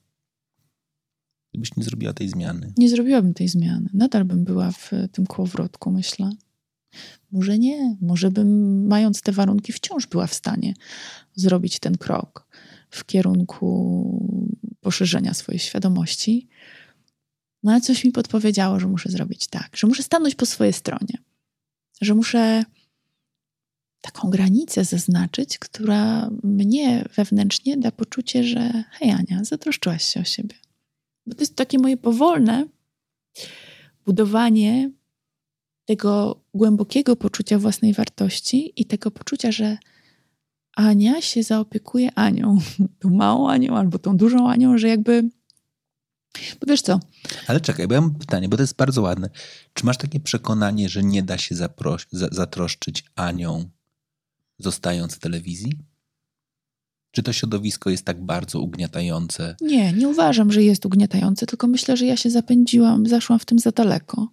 B: gdybyś nie zrobiła tej zmiany?
A: Nie zrobiłabym tej zmiany. Nadal bym była w tym kołowrotku, myślę. Może nie. Może bym, mając te warunki, wciąż była w stanie zrobić ten krok w kierunku poszerzenia swojej świadomości. No ale coś mi podpowiedziało, że muszę zrobić tak, że muszę stanąć po swojej stronie, że muszę taką granicę zaznaczyć, która mnie wewnętrznie da poczucie, że hej Ania, zatroszczyłaś się o siebie. Bo to jest takie moje powolne budowanie tego głębokiego poczucia własnej wartości i tego poczucia, że Ania się zaopiekuje Anią, tą małą Anią albo tą dużą Anią, że jakby. Bo wiesz co?
B: Ale czekaj, bo ja mam pytanie, bo to jest bardzo ładne. Czy masz takie przekonanie, że nie da się zatroszczyć Anią, zostając w telewizji? Czy to środowisko jest tak bardzo ugniatające?
A: Nie, nie uważam, że jest ugniatające, tylko myślę, że ja się zapędziłam, zaszłam w tym za daleko.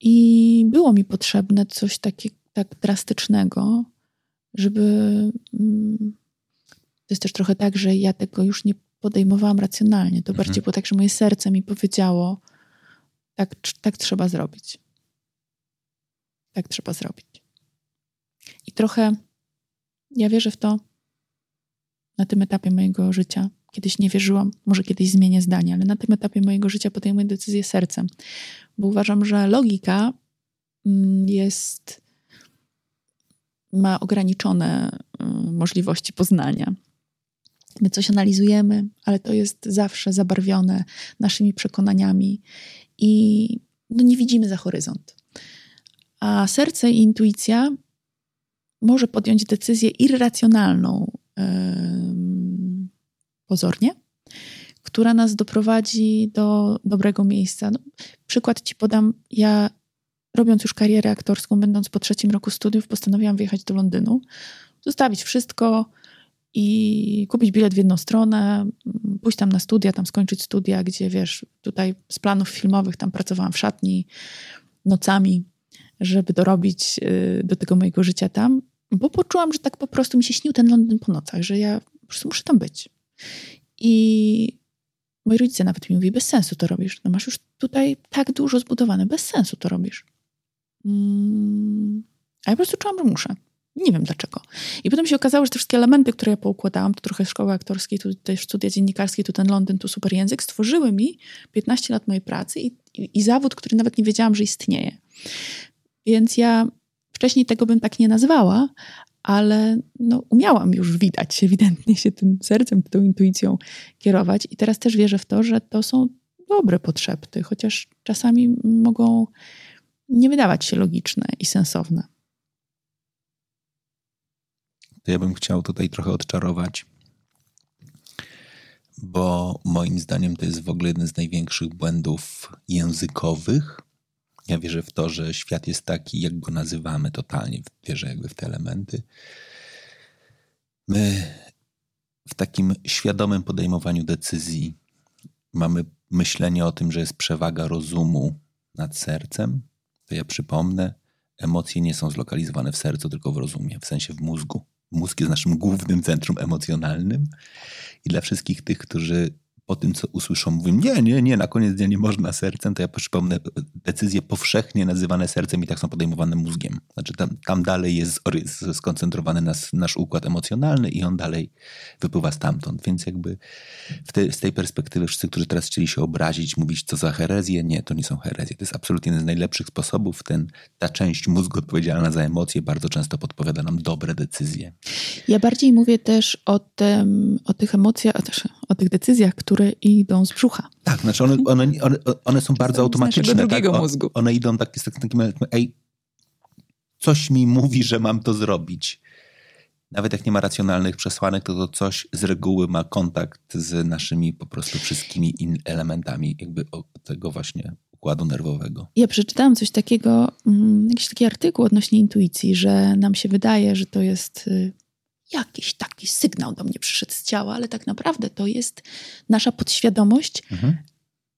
A: I było mi potrzebne coś takiego tak drastycznego, żeby. Mm, to jest też trochę tak, że ja tego już nie podejmowałam racjonalnie. To mhm. bardziej było tak, że moje serce mi powiedziało, tak, tak trzeba zrobić. Tak trzeba zrobić. I trochę ja wierzę w to, na tym etapie mojego życia. Kiedyś nie wierzyłam, może kiedyś zmienię zdanie, ale na tym etapie mojego życia podejmuję decyzję sercem, bo uważam, że logika mm, jest, ma ograniczone mm, możliwości poznania. My coś analizujemy, ale to jest zawsze zabarwione naszymi przekonaniami i no nie widzimy za horyzont. A serce i intuicja może podjąć decyzję irracjonalną yy, pozornie, która nas doprowadzi do dobrego miejsca. No, przykład ci podam. Ja robiąc już karierę aktorską, będąc po trzecim roku studiów, postanowiłam wyjechać do Londynu, zostawić wszystko i kupić bilet w jedną stronę, pójść tam na studia, tam skończyć studia, gdzie wiesz, tutaj z planów filmowych tam pracowałam w szatni nocami, żeby dorobić y, do tego mojego życia tam, bo poczułam, że tak po prostu mi się śnił ten Londyn po nocach, że ja po prostu muszę tam być. I moi rodzice nawet mi mówi, bez sensu to robisz. No masz już tutaj tak dużo zbudowane, bez sensu to robisz. Mm. A ja po prostu czułam, że muszę. Nie wiem dlaczego. I potem się okazało, że te wszystkie elementy, które ja poukładałam, to trochę szkoły aktorskiej, tu też studia dziennikarskie, tu ten Londyn, tu super język, stworzyły mi 15 lat mojej pracy i, i, i zawód, który nawet nie wiedziałam, że istnieje. Więc ja wcześniej tego bym tak nie nazwała, ale no, umiałam już widać, ewidentnie się tym sercem, tą intuicją kierować. I teraz też wierzę w to, że to są dobre potrzeby, chociaż czasami mogą nie wydawać się logiczne i sensowne.
B: To ja bym chciał tutaj trochę odczarować, bo moim zdaniem to jest w ogóle jeden z największych błędów językowych. Ja wierzę w to, że świat jest taki, jak go nazywamy totalnie. Wierzę jakby w te elementy. My w takim świadomym podejmowaniu decyzji mamy myślenie o tym, że jest przewaga rozumu nad sercem, to ja przypomnę, emocje nie są zlokalizowane w sercu, tylko w rozumie, w sensie w mózgu. Mózg jest naszym głównym centrum emocjonalnym i dla wszystkich tych, którzy po tym, co usłyszą, mówią, nie, nie, nie, na koniec dnia nie można sercem, to ja przypomnę, decyzje powszechnie nazywane sercem i tak są podejmowane mózgiem. Znaczy tam, tam dalej jest skoncentrowany nas, nasz układ emocjonalny i on dalej wypływa stamtąd. Więc jakby te, z tej perspektywy wszyscy, którzy teraz chcieli się obrazić, mówić co za herezję, nie, to nie są herezje. To jest absolutnie jeden z najlepszych sposobów. Ten, ta część mózgu odpowiedzialna za emocje bardzo często podpowiada nam dobre decyzje.
A: Ja bardziej mówię też o, tym, o tych emocjach, o tych decyzjach, które idą z brzucha.
B: Tak, znaczy one, one, one, one są bardzo automatyczne. Z
A: drugiego
B: tak?
A: mózgu.
B: One idą tak, jest takim, ej, coś mi mówi, że mam to zrobić. Nawet jak nie ma racjonalnych przesłanek, to to coś z reguły ma kontakt z naszymi po prostu wszystkimi elementami jakby tego właśnie układu nerwowego.
A: Ja przeczytałam coś takiego, mm, jakiś taki artykuł odnośnie intuicji, że nam się wydaje, że to jest y, jakiś taki sygnał do mnie przyszedł z ciała, ale tak naprawdę to jest nasza podświadomość mhm.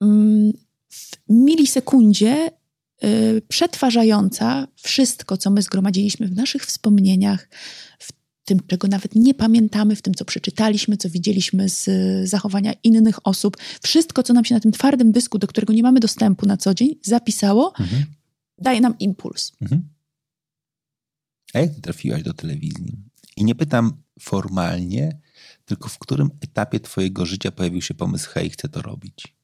A: Mm, w milisekundzie y, przetwarzająca wszystko, co my zgromadziliśmy w naszych wspomnieniach, w tym, czego nawet nie pamiętamy, w tym, co przeczytaliśmy, co widzieliśmy z zachowania innych osób. Wszystko, co nam się na tym twardym dysku, do którego nie mamy dostępu na co dzień, zapisało, mhm. daje nam impuls. Mhm.
B: A jak trafiłaś do telewizji? I nie pytam formalnie, tylko w którym etapie Twojego życia pojawił się pomysł, hej, chcę to robić?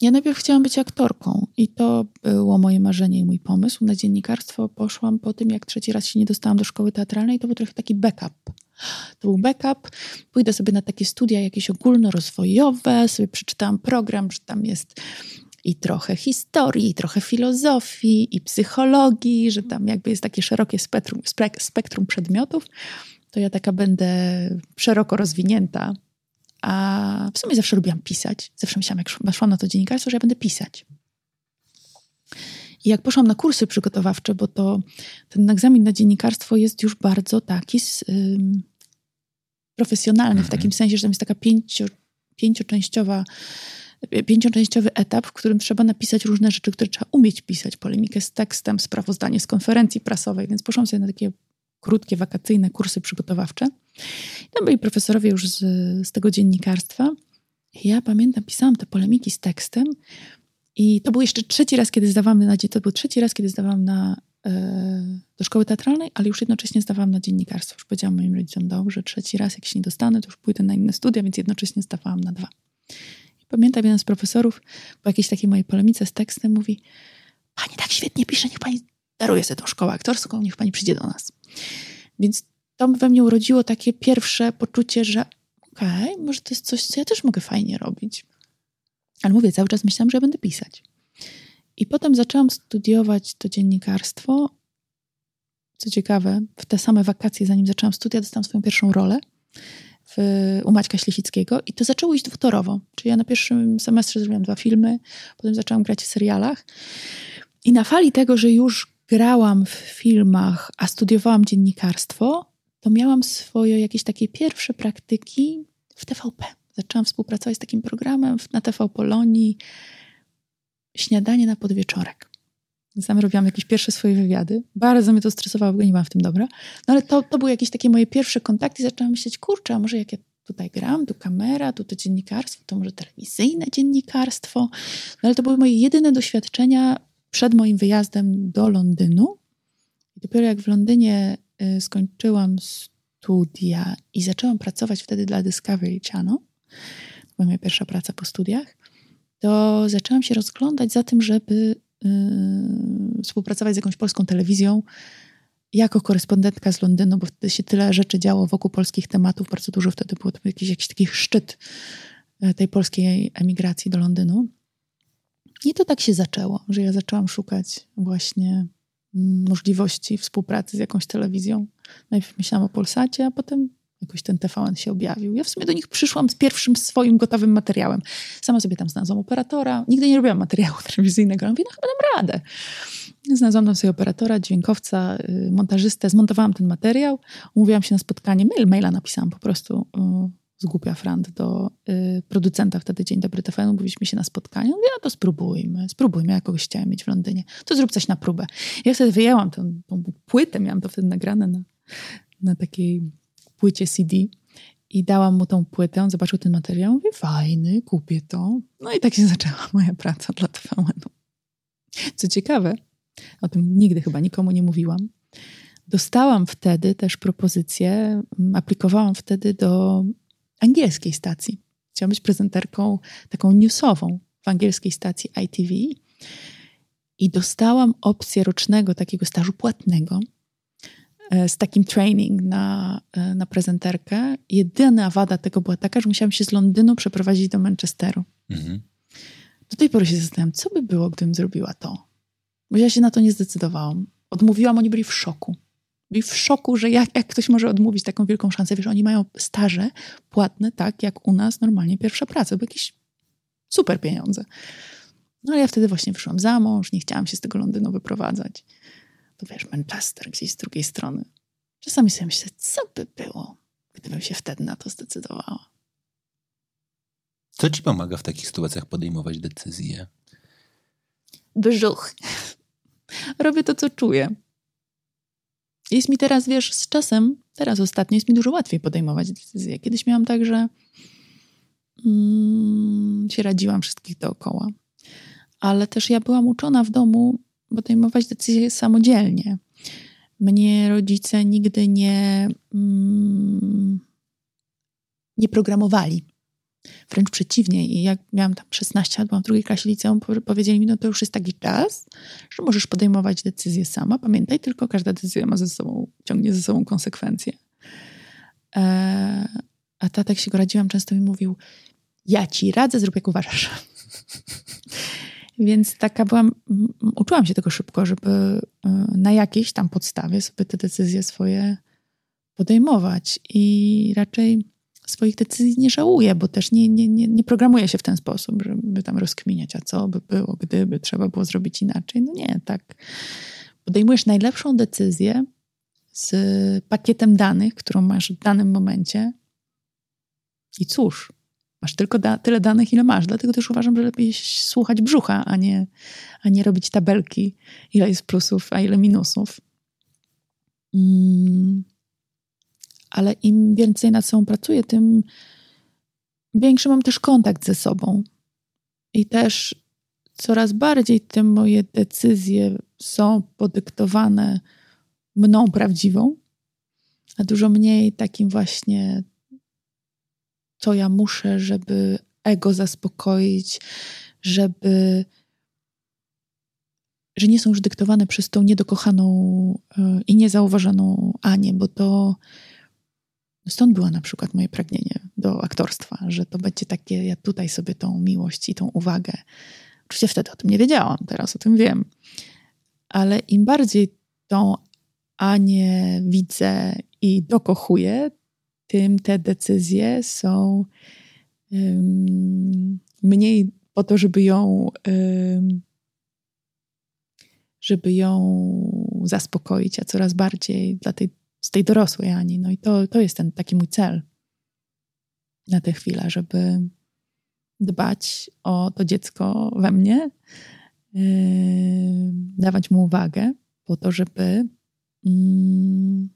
A: Ja najpierw chciałam być aktorką i to było moje marzenie i mój pomysł. Na dziennikarstwo poszłam po tym, jak trzeci raz się nie dostałam do szkoły teatralnej. To był trochę taki backup. To był backup. Pójdę sobie na takie studia jakieś ogólnorozwojowe, sobie przeczytałam program, że tam jest i trochę historii, i trochę filozofii, i psychologii, że tam jakby jest takie szerokie spektrum, spektrum przedmiotów to ja taka będę szeroko rozwinięta. A w sumie zawsze lubiłam pisać. Zawsze myślałam, jak weszłam na to dziennikarstwo, że ja będę pisać. I jak poszłam na kursy przygotowawcze, bo to ten egzamin na dziennikarstwo jest już bardzo taki um, profesjonalny, w takim sensie, że tam jest taka pięcio, pięcioczęściowa pięcioczęściowy etap, w którym trzeba napisać różne rzeczy, które trzeba umieć pisać, polemikę z tekstem, sprawozdanie z konferencji prasowej, więc poszłam sobie na takie krótkie, wakacyjne kursy przygotowawcze. Tam byli profesorowie już z, z tego dziennikarstwa. Ja pamiętam, pisałam te polemiki z tekstem i to był jeszcze trzeci raz, kiedy zdawałam na to był trzeci raz, kiedy zdawałam na, e, do szkoły teatralnej, ale już jednocześnie zdawałam na dziennikarstwo. Już powiedziałam moim rodzicom, dobrze, trzeci raz, jak się nie dostanę, to już pójdę na inne studia, więc jednocześnie zdawałam na dwa. I pamiętam, jeden z profesorów po jakiejś takiej mojej polemice z tekstem mówi, pani tak świetnie pisze, niech pani daruje sobie tą szkołę aktorską, niech pani przyjdzie do nas. Więc to we mnie urodziło takie pierwsze poczucie, że okej, okay, może to jest coś, co ja też mogę fajnie robić. Ale mówię, cały czas myślałam, że ja będę pisać. I potem zaczęłam studiować to dziennikarstwo. Co ciekawe, w te same wakacje, zanim zaczęłam studia, dostałam swoją pierwszą rolę w, u Maćka Ślisickiego i to zaczęło iść dwutorowo. Czyli ja na pierwszym semestrze zrobiłam dwa filmy, potem zaczęłam grać w serialach. I na fali tego, że już grałam w filmach, a studiowałam dziennikarstwo, to miałam swoje jakieś takie pierwsze praktyki w TVP. Zaczęłam współpracować z takim programem na TV Polonii Śniadanie na podwieczorek. Sam robiłam jakieś pierwsze swoje wywiady. Bardzo mnie to stresowało, bo nie byłam w tym dobra. No ale to, to były jakieś takie moje pierwsze kontakty zaczęłam myśleć, kurczę, a może jak ja tutaj gram, tu kamera, tu to dziennikarstwo, to może telewizyjne dziennikarstwo. No ale to były moje jedyne doświadczenia przed moim wyjazdem do Londynu. I dopiero jak w Londynie y, skończyłam studia i zaczęłam pracować wtedy dla Discovery Channel, to była moja pierwsza praca po studiach, to zaczęłam się rozglądać za tym, żeby yy, współpracować z jakąś polską telewizją jako korespondentka z Londynu, bo wtedy się tyle rzeczy działo wokół polskich tematów, bardzo dużo wtedy było jakiś, jakiś taki szczyt y, tej polskiej emigracji do Londynu. I to tak się zaczęło, że ja zaczęłam szukać właśnie mm, możliwości współpracy z jakąś telewizją. Najpierw myślałam o Polsacie, a potem jakoś ten TVN się objawił. Ja w sumie do nich przyszłam z pierwszym swoim gotowym materiałem. Sama sobie tam znalazłam operatora. Nigdy nie robiłam materiału telewizyjnego. Mówię, no chyba dam radę. Znalazłam tam sobie operatora, dźwiękowca, y, montażystę. Zmontowałam ten materiał. Umówiłam się na spotkanie. Mail, maila napisałam po prostu z głupia frant do y, producenta wtedy Dzień Dobry TVN. Mówiliśmy się na spotkaniu. Mówię, no to spróbujmy, spróbujmy. Ja kogoś chciałam mieć w Londynie. To zrób coś na próbę. Ja wtedy wyjęłam tą, tą płytę, miałam to wtedy nagrane na, na takiej płycie CD i dałam mu tą płytę, on zobaczył ten materiał, mówi fajny, kupię to. No i tak się zaczęła moja praca dla TVN-u. Co ciekawe, o tym nigdy chyba nikomu nie mówiłam, dostałam wtedy też propozycję, mm, aplikowałam wtedy do angielskiej stacji. Chciałam być prezenterką taką newsową w angielskiej stacji ITV i dostałam opcję rocznego takiego stażu płatnego E, z takim training na, e, na prezenterkę. Jedyna wada tego była taka, że musiałam się z Londynu przeprowadzić do Manchesteru. Mhm. Do tej pory się zastanawiam, co by było, gdybym zrobiła to. Bo ja się na to nie zdecydowałam. Odmówiłam, oni byli w szoku. Byli w szoku, że jak, jak ktoś może odmówić taką wielką szansę. Wiesz, oni mają staże płatne, tak jak u nas normalnie pierwsza praca. Były jakieś super pieniądze. No ale ja wtedy właśnie wyszłam za mąż, nie chciałam się z tego Londynu wyprowadzać to wiesz, Manchester gdzieś z drugiej strony. Czasami sobie myślę, co by było, gdybym się wtedy na to zdecydowała.
B: Co ci pomaga w takich sytuacjach podejmować decyzje?
A: Brzuch. Robię to, co czuję. Jest mi teraz, wiesz, z czasem, teraz ostatnio jest mi dużo łatwiej podejmować decyzje. Kiedyś miałam tak, że mm, się radziłam wszystkich dookoła. Ale też ja byłam uczona w domu podejmować decyzje samodzielnie. Mnie rodzice nigdy nie, mm, nie programowali. Wręcz przeciwnie. I jak miałam tam 16 lat, byłam w drugiej klasie liceum, powiedzieli mi, no to już jest taki czas, że możesz podejmować decyzje sama. Pamiętaj, tylko każda decyzja ma ze sobą, ciągnie ze sobą konsekwencje. E, a tatek się go radziłam, często mi mówił, ja ci radzę, zrób jak uważasz. Więc taka byłam, uczyłam się tego szybko, żeby y, na jakiejś tam podstawie sobie te decyzje swoje podejmować. I raczej swoich decyzji nie żałuję, bo też nie, nie, nie, nie programuję się w ten sposób, żeby tam rozkminiać, a co by było, gdyby trzeba było zrobić inaczej. No nie, tak. Podejmujesz najlepszą decyzję z pakietem danych, którą masz w danym momencie. I cóż, Masz tylko da tyle danych, ile masz. Dlatego też uważam, że lepiej słuchać brzucha, a nie, a nie robić tabelki, ile jest plusów, a ile minusów. Mm. Ale im więcej nad sobą pracuję, tym większy mam też kontakt ze sobą. I też coraz bardziej te moje decyzje są podyktowane mną prawdziwą, a dużo mniej takim właśnie co ja muszę, żeby ego zaspokoić, żeby że nie są już dyktowane przez tą niedokochaną e, i niezauważoną Anię, bo to stąd było na przykład moje pragnienie do aktorstwa, że to będzie takie, ja tutaj sobie tą miłość i tą uwagę Oczywiście wtedy o tym nie wiedziałam, teraz o tym wiem. Ale im bardziej tą Anię widzę i dokochuję, tym te decyzje są um, mniej po to, żeby ją um, żeby ją zaspokoić, a coraz bardziej dla tej, z tej dorosłej Ani. No i to, to jest ten taki mój cel na tę chwilę, żeby dbać o to dziecko we mnie, yy, dawać mu uwagę po to, żeby yy,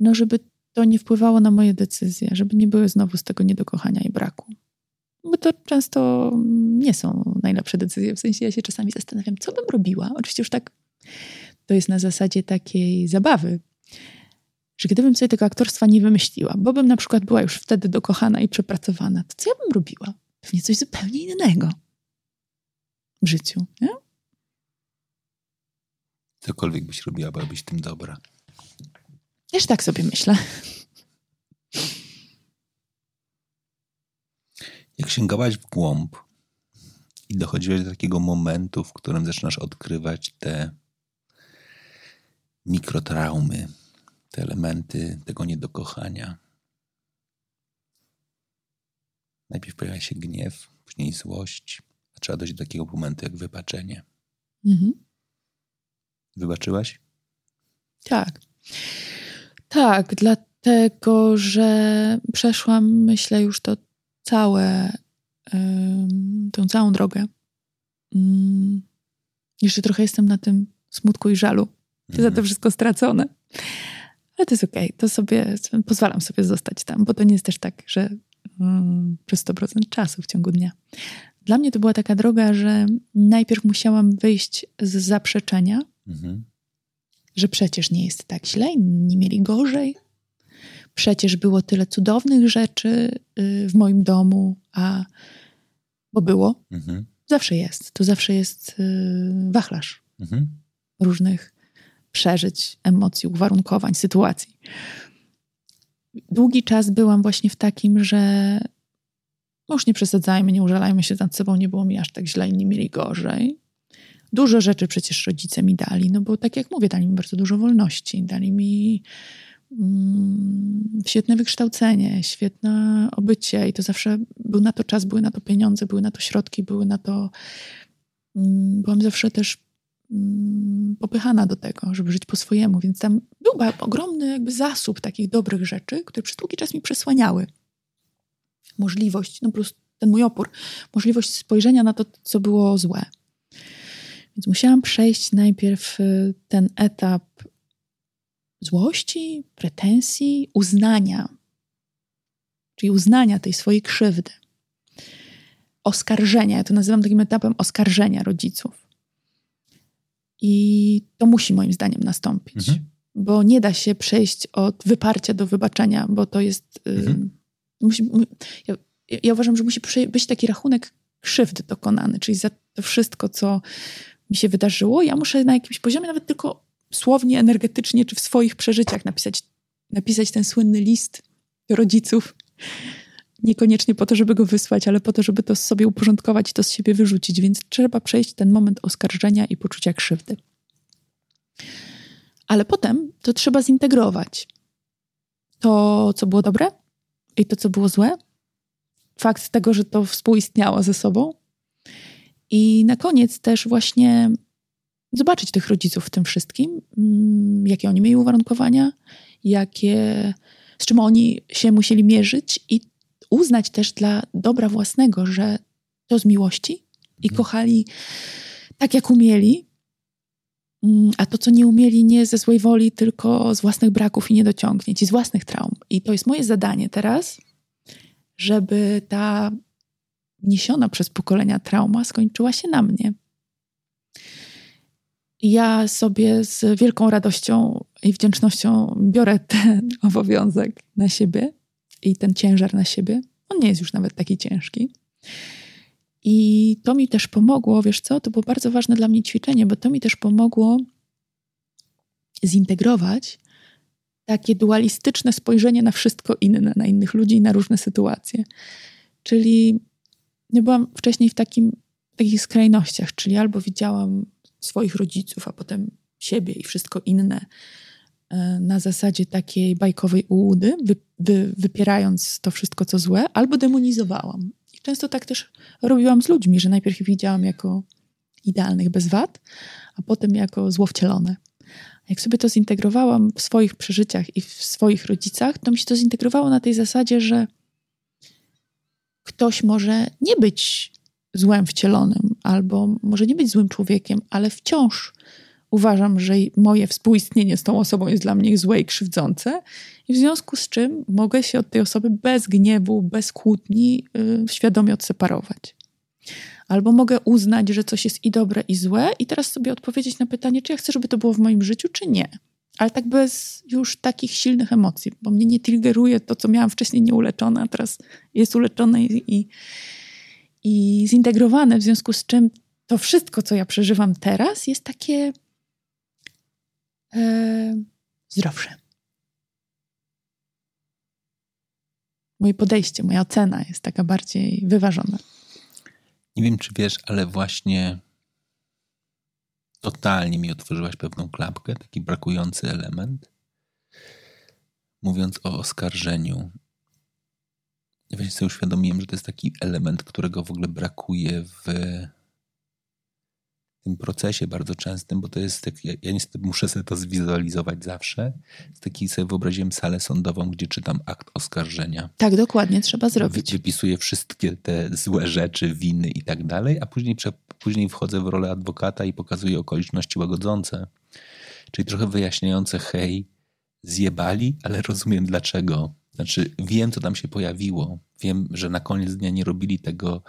A: no żeby to nie wpływało na moje decyzje, żeby nie były znowu z tego niedokochania i braku. Bo to często nie są najlepsze decyzje. W sensie ja się czasami zastanawiam, co bym robiła. Oczywiście już tak to jest na zasadzie takiej zabawy, że gdybym sobie tego aktorstwa nie wymyśliła, bo bym na przykład była już wtedy dokochana i przepracowana, to co ja bym robiła? Pewnie coś zupełnie innego w życiu, nie?
B: Cokolwiek byś robiła, byłabyś tym dobra.
A: Też tak sobie myślę.
B: Jak sięgałaś w głąb i dochodziłaś do takiego momentu, w którym zaczynasz odkrywać te mikrotraumy, te elementy tego niedokochania. Najpierw pojawia się gniew, później złość, a trzeba dojść do takiego momentu jak wybaczenie. Mhm. Wybaczyłaś?
A: Tak. Tak, dlatego, że przeszłam, myślę, już to całe, tę całą drogę. Mm, jeszcze trochę jestem na tym smutku i żalu mhm. za to wszystko stracone. Ale to jest okej, okay. to sobie, pozwalam sobie zostać tam, bo to nie jest też tak, że mm, przez 100% czasu w ciągu dnia. Dla mnie to była taka droga, że najpierw musiałam wyjść z zaprzeczenia, mhm. że przecież nie jest tak źle, inni mieli gorzej. Przecież było tyle cudownych rzeczy y, w moim domu, a bo było, mhm. zawsze jest. To zawsze jest y, wachlarz mhm. różnych przeżyć, emocji, uwarunkowań, sytuacji. Długi czas byłam właśnie w takim, że już nie przesadzajmy, nie użalajmy się nad sobą, nie było mi aż tak źle, inni mieli gorzej. Dużo rzeczy przecież rodzice mi dali, no bo tak jak mówię, dali mi bardzo dużo wolności, dali mi mm, świetne wykształcenie, świetne obycie i to zawsze był na to czas, były na to pieniądze, były na to środki, były na to. Mm, byłam zawsze też popychana do tego, żeby żyć po swojemu, więc tam był ogromny jakby zasób takich dobrych rzeczy, które przez długi czas mi przesłaniały. Możliwość, no prostu ten mój opór, możliwość spojrzenia na to, co było złe. Więc musiałam przejść najpierw y, ten etap złości, pretensji, uznania, czyli uznania tej swojej krzywdy, oskarżenia. Ja to nazywam takim etapem oskarżenia rodziców i to musi moim zdaniem nastąpić. Mhm. Bo nie da się przejść od wyparcia do wybaczenia, bo to jest. Y, mhm. musi, ja, ja, uważam, że musi być taki rachunek krzywdy dokonany, czyli za to wszystko, co mi się wydarzyło. Ja muszę na jakimś poziomie, nawet tylko słownie, energetycznie, czy w swoich przeżyciach napisać, napisać ten słynny list do rodziców niekoniecznie po to, żeby go wysłać, ale po to, żeby to sobie uporządkować i to z siebie wyrzucić, więc trzeba przejść ten moment oskarżenia i poczucia krzywdy. Ale potem to trzeba zintegrować. To, co było dobre i to, co było złe, fakt tego, że to współistniało ze sobą. I na koniec też właśnie zobaczyć tych rodziców w tym wszystkim, mm, jakie oni mieli uwarunkowania, jakie, z czym oni się musieli mierzyć i uznać też dla dobra własnego, że to z miłości i mhm. kochali tak, jak umieli, mm, a to, co nie umieli, nie ze złej woli, tylko z własnych braków i niedociągnięć i z własnych traum. I to jest moje zadanie teraz, żeby ta niesiona przez pokolenia trauma skończyła się na mnie. I ja sobie z wielką radością i wdzięcznością biorę ten obowiązek na siebie i ten ciężar na siebie, on nie jest już nawet taki ciężki. I to mi też pomogło, wiesz co, to było bardzo ważne dla mnie ćwiczenie, bo to mi też pomogło zintegrować takie dualistyczne spojrzenie na wszystko inne, na innych ludzi i na różne sytuacje. Czyli ja byłam wcześniej w takim, takich skrajnościach, czyli albo widziałam swoich rodziców, a potem siebie i wszystko inne na zasadzie takiej bajkowej ułudy, wy, wy, wypierając to wszystko, co złe, albo demonizowałam. I często tak też robiłam z ludźmi, że najpierw widziałam jako idealnych bez wad, a potem jako złowcielone. Jak sobie to zintegrowałam w swoich przeżyciach i w swoich rodzicach, to mi się to zintegrowało na tej zasadzie, że ktoś może nie być złem wcielonym, albo może nie być złym człowiekiem, ale wciąż uważam, że moje współistnienie z tą osobą jest dla mnie złe i krzywdzące, i w związku z czym mogę się od tej osoby bez gniewu, bez kłótni yy, świadomie odseparować. Albo mogę uznać, że coś jest i dobre, i złe, i teraz sobie odpowiedzieć na pytanie, czy ja chcę, żeby to było w moim życiu, czy nie. Ale tak bez już takich silnych emocji, bo mnie nie triggeruje to, co miałam wcześniej nieuleczone, a teraz jest uleczone i, i, i zintegrowane, w związku z czym to wszystko, co ja przeżywam teraz, jest takie e, zdrowsze. Moje podejście, moja ocena jest taka bardziej wyważona.
B: Nie wiem, czy wiesz, ale właśnie totalnie mi otworzyłaś pewną klapkę, taki brakujący element. Mówiąc o oskarżeniu, ja właśnie sobie uświadomiłem, że to jest taki element, którego w ogóle brakuje w tym procesie bardzo częstym, bo to jest tak, ja, ja niestety muszę sobie to zwizualizować zawsze. Z taki sobie wyobraziłem salę sądową, gdzie czytam akt oskarżenia.
A: Tak, dokładnie, trzeba zrobić.
B: Wy, wypisuję wszystkie te złe rzeczy, winy i tak dalej, a później, później wchodzę w rolę adwokata i pokazuję okoliczności łagodzące. Czyli trochę wyjaśniające, hej, zjebali, ale rozumiem dlaczego. Znaczy, wiem, co tam się pojawiło. Wiem, że na koniec dnia nie robili tego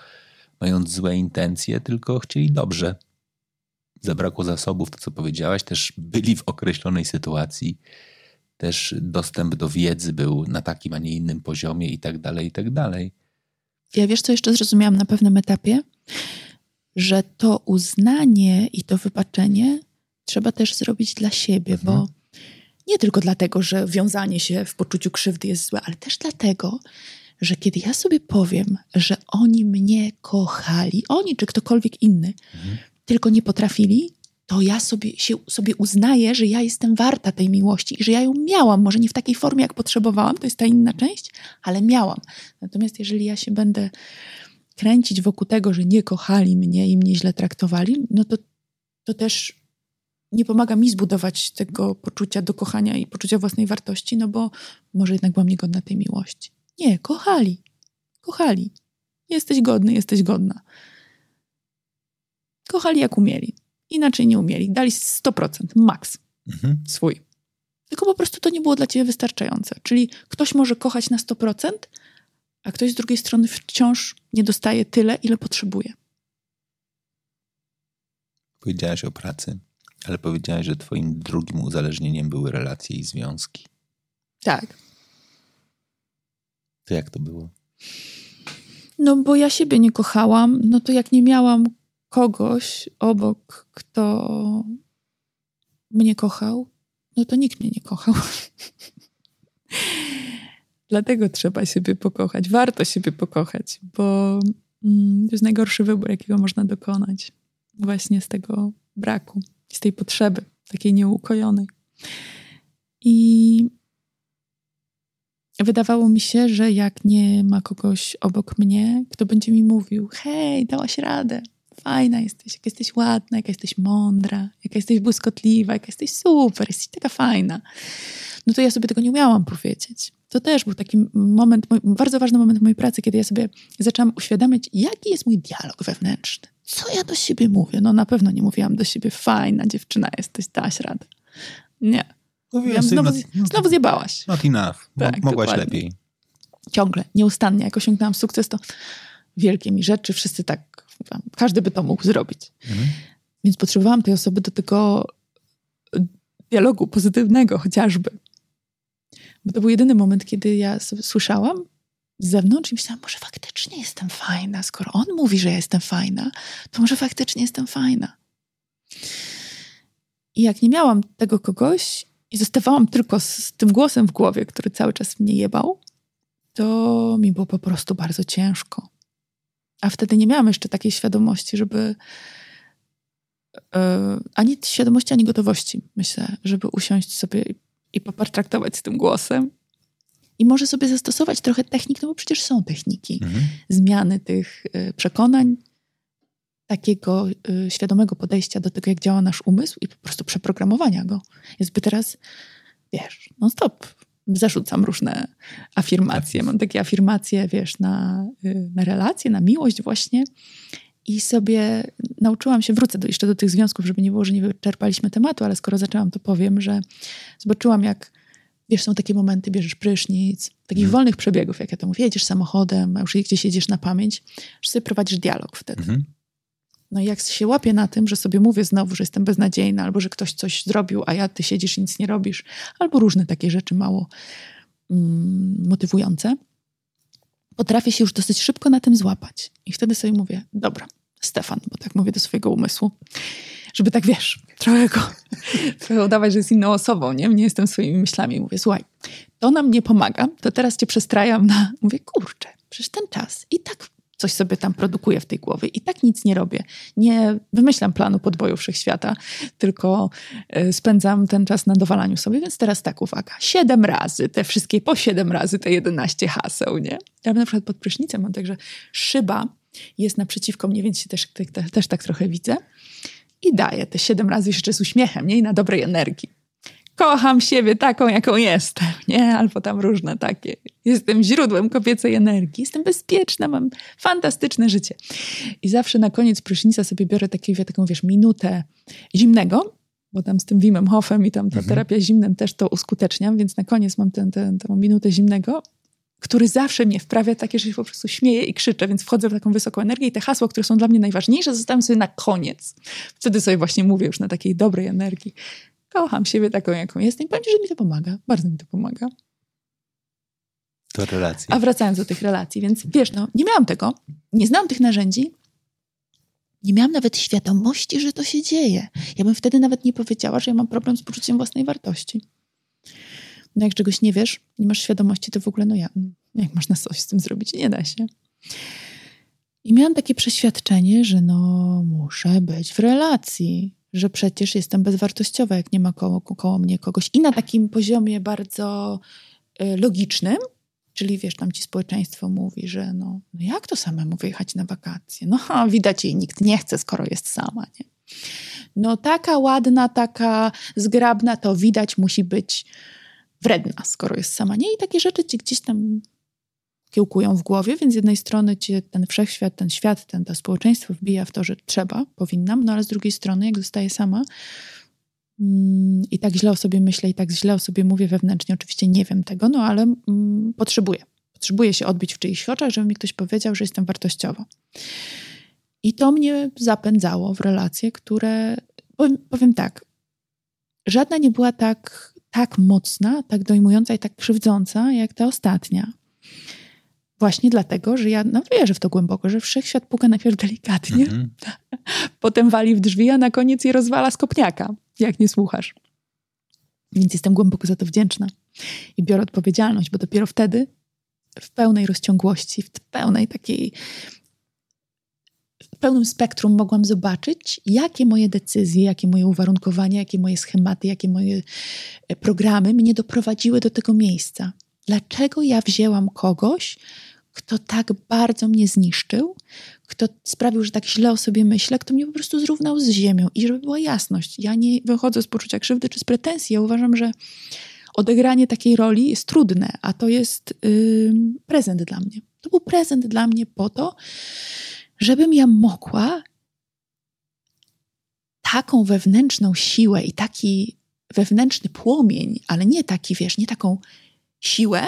B: mając złe intencje, tylko chcieli dobrze zabrakło zasobów, to co powiedziałaś, też byli w określonej sytuacji, też dostęp do wiedzy był na takim, a nie innym poziomie i tak dalej, i tak dalej.
A: Ja wiesz, co jeszcze zrozumiałam na pewnym etapie? Że to uznanie i to wybaczenie trzeba też zrobić dla siebie, mhm. bo nie tylko dlatego, że wiązanie się w poczuciu krzywdy jest złe, ale też dlatego, że kiedy ja sobie powiem, że oni mnie kochali, oni czy ktokolwiek inny, mhm tylko nie potrafili, to ja sobie, się, sobie uznaję, że ja jestem warta tej miłości i że ja ją miałam. Może nie w takiej formie, jak potrzebowałam, to jest ta inna część, ale miałam. Natomiast jeżeli ja się będę kręcić wokół tego, że nie kochali mnie i mnie źle traktowali, no to, to też nie pomaga mi zbudować tego poczucia do kochania i poczucia własnej wartości, no bo może jednak byłam niegodna tej miłości. Nie, kochali. Kochali. Jesteś godny, jesteś godna. Kochali jak umieli. Inaczej nie umieli. Dali 100%, maks mhm. swój. Tylko po prostu to nie było dla ciebie wystarczające. Czyli ktoś może kochać na 100%, a ktoś z drugiej strony wciąż nie dostaje tyle, ile potrzebuje.
B: Powiedziałaś o pracy, ale powiedziałaś, że twoim drugim uzależnieniem były relacje i związki.
A: Tak.
B: To jak to było?
A: No bo ja siebie nie kochałam, no to jak nie miałam kogoś obok, kto mnie kochał, no to nikt mnie nie kochał. Dlatego trzeba siebie pokochać. Warto siebie pokochać, bo mm, to jest najgorszy wybór, jakiego można dokonać. Właśnie z tego braku, z tej potrzeby, takiej nieukojonej. I wydawało mi się, że jak nie ma kogoś obok mnie, kto będzie mi mówił: Hej, dałaś radę, fajna jesteś, jak jesteś ładna, jak jesteś mądra, jak jesteś błyskotliwa, jak jesteś super, jesteś taka fajna. No to ja sobie tego nie umiałam powiedzieć. To też był taki moment, bardzo ważny moment mojej pracy, kiedy ja sobie zaczęłam uświadamiać, jaki jest mój dialog wewnętrzny. Co ja do siebie mówię? No na pewno nie mówiłam do siebie, fajna dziewczyna jesteś, dałaś radę. Nie. Mówiłam, znowu, not, znowu zjebałaś.
B: Not enough. Tak, Mogłaś dokładnie. lepiej.
A: Ciągle, nieustannie. Jak osiągnęłam sukces, to wielkie mi rzeczy, wszyscy tak każdy by to mógł zrobić. Mhm. Więc potrzebowałam tej osoby do tego dialogu pozytywnego chociażby. Bo to był jedyny moment, kiedy ja słyszałam z zewnątrz i myślałam, może faktycznie jestem fajna. Skoro on mówi, że ja jestem fajna, to może faktycznie jestem fajna. I jak nie miałam tego kogoś i zostawałam tylko z, z tym głosem w głowie, który cały czas mnie jebał, to mi było po prostu bardzo ciężko A wtedy nie miałam jeszcze takiej świadomości, żeby yy, ani świadomości, ani gotowości, myślę, żeby usiąść sobie i, i popartraktować z tym głosem. I może sobie zastosować trochę technik, no bo przecież są techniki mhm. zmiany tych y, przekonań, takiego y, świadomego podejścia do tego, jak działa nasz umysł i po prostu przeprogramowania go. Jest by teraz, wiesz, no stop, zarzucam różne afirmacje. Mam takie afirmacje, wiesz, na, y, na relacje, na miłość właśnie. I sobie nauczyłam się, wrócę do, jeszcze do tych związków, żeby nie było, że nie wyczerpaliśmy tematu, ale skoro zaczęłam, to powiem, że zobaczyłam, jak wiesz, są takie momenty, bierzesz prysznic, takich mhm. wolnych przebiegów, jak ja to mówię, jedziesz samochodem, a już gdzieś jedziesz na pamięć, że sobie prowadzisz dialog wtedy. Mhm. No i jak się łapię na tym, że sobie mówię znowu, że jestem beznadziejna, albo że ktoś coś zrobił, a ja ty siedzisz i nic nie robisz, albo różne takie rzeczy mało mm, motywujące, potrafię się już dosyć szybko na tym złapać. I wtedy sobie mówię, dobra, Stefan, bo tak mówię do swojego umysłu, żeby tak, wiesz, trochę go, trochę udawać, że jest inną osobą, nie? Nie jestem swoimi myślami. Mówię, słuchaj, to nam nie pomaga, to teraz cię przestrajam na... Mówię, kurczę, przecież ten czas i tak coś sobie tam produkuję w tej głowie i tak nic nie robię. Nie wymyślam planu podboju wszechświata, tylko e, spędzam ten czas na dowalaniu sobie, więc teraz tak, uwaga, siedem razy, te wszystkie po siedem razy, te jedenaście haseł, nie? Ja na przykład pod prysznicem mam także szyba jest naprzeciwko mnie, więc się też, też, też tak trochę widzę i daję te siedem razy jeszcze z uśmiechem, nie? I na dobrej energii kocham siebie taką, jaką jestem, nie? Albo tam różne takie. Jestem źródłem kobiecej energii, jestem bezpieczna, mam fantastyczne życie. I zawsze na koniec prysznica sobie biorę taki, taką, wiesz, minutę zimnego, bo tam z tym Wimem Hofem i tam ta mhm. terapia zimnem też to uskuteczniam, więc na koniec mam tę, tę minutę zimnego, który zawsze mnie wprawia takie, że się po prostu śmieję i krzyczę, więc wchodzę w taką wysoką energię i te hasła, które są dla mnie najważniejsze, zostawiam sobie na koniec. Wtedy sobie właśnie mówię już na takiej dobrej energii kocham siebie taką, jaką jestem i powiem ci, że mi to pomaga. Bardzo mi to pomaga.
B: To relacji.
A: A wracając do tych relacji, więc wiesz, no, nie miałam tego, nie znałam tych narzędzi, nie miałam nawet świadomości, że to się dzieje. Ja bym wtedy nawet nie powiedziała, że ja mam problem z poczuciem własnej wartości. No jak czegoś nie wiesz, nie masz świadomości, to w ogóle, no ja, jak można coś z tym zrobić? Nie da się. I miałam takie przeświadczenie, że no muszę być w relacji, że przecież jestem bezwartościowa, jak nie ma koło, koło mnie kogoś. I na takim poziomie bardzo y, logicznym, czyli wiesz, tam ci społeczeństwo mówi, że no, no jak to samemu wyjechać na wakacje? No widać jej nikt nie chce, skoro jest sama, nie? No taka ładna, taka zgrabna, to widać musi być wredna, skoro jest sama, nie? I takie rzeczy ci gdzieś tam kiełkują w głowie, więc z jednej strony cię ten wszechświat, ten świat, ten, to społeczeństwo wbija w to, że trzeba, powinnam, no ale z drugiej strony, jak zostaję sama mm, i tak źle o sobie myślę i tak źle o sobie mówię wewnętrznie, oczywiście nie wiem tego, no ale mm, potrzebuję. Potrzebuję się odbić w czyichś oczach, żeby mi ktoś powiedział, że jestem wartościowa. I to mnie zapędzało w relacje, które, powiem, powiem tak, żadna nie była tak, tak mocna, tak dojmująca i tak krzywdząca, jak ta ostatnia. Właśnie dlatego, że ja no, wierzę w to głęboko, że wszechświat puka najpierw delikatnie, mm-hmm. potem wali w drzwi, a na koniec je rozwala z kopniaka, jak nie słuchasz. Więc jestem głęboko za to wdzięczna i biorę odpowiedzialność, bo dopiero wtedy w pełnej rozciągłości, w pełnej takiej, w pełnym spektrum mogłam zobaczyć, jakie moje decyzje, jakie moje uwarunkowania, jakie moje schematy, jakie moje e, programy mnie doprowadziły do tego miejsca. Dlaczego ja wzięłam kogoś, kto tak bardzo mnie zniszczył, kto sprawił, że tak źle o sobie myślę, kto mnie po prostu zrównał z ziemią. I żeby była jasność, ja nie wychodzę z poczucia krzywdy czy z pretensji. Ja uważam, że odegranie takiej roli jest trudne, a to jest yy, prezent dla mnie. To był prezent dla mnie po to, żebym ja mogła taką wewnętrzną siłę i taki wewnętrzny płomień, ale nie taki, wiesz, nie taką siłę,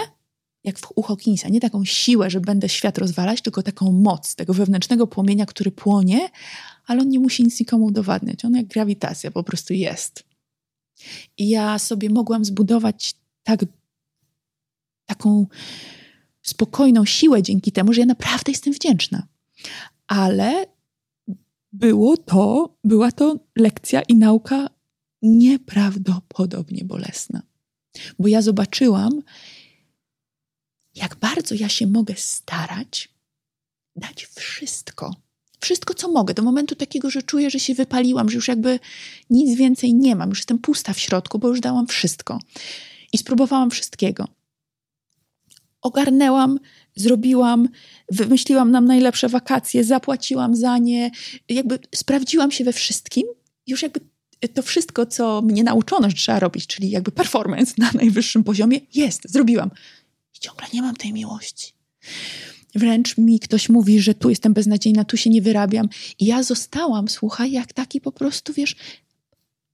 A: jak w, u Hawkinsa, nie taką siłę, że będę świat rozwalać, tylko taką moc tego wewnętrznego płomienia, który płonie, ale on nie musi nic nikomu udowadniać. On jak grawitacja po prostu jest. I ja sobie mogłam zbudować tak, taką spokojną siłę dzięki temu, że ja naprawdę jestem wdzięczna. Ale było to, była to lekcja i nauka nieprawdopodobnie bolesna. Bo ja zobaczyłam, jak bardzo ja się mogę starać, dać wszystko. Wszystko, co mogę, do momentu takiego, że czuję, że się wypaliłam, że już jakby nic więcej nie mam, już jestem pusta w środku, bo już dałam wszystko. I spróbowałam wszystkiego. Ogarnęłam, zrobiłam, wymyśliłam nam najlepsze wakacje, zapłaciłam za nie, jakby sprawdziłam się we wszystkim. Już jakby to wszystko, co mnie nauczono, że trzeba robić, czyli jakby performance na najwyższym poziomie, jest, zrobiłam. Ciągle nie mam tej miłości. Wręcz mi ktoś mówi, że tu jestem beznadziejna, tu się nie wyrabiam. I ja zostałam, słuchaj, jak taki po prostu, wiesz,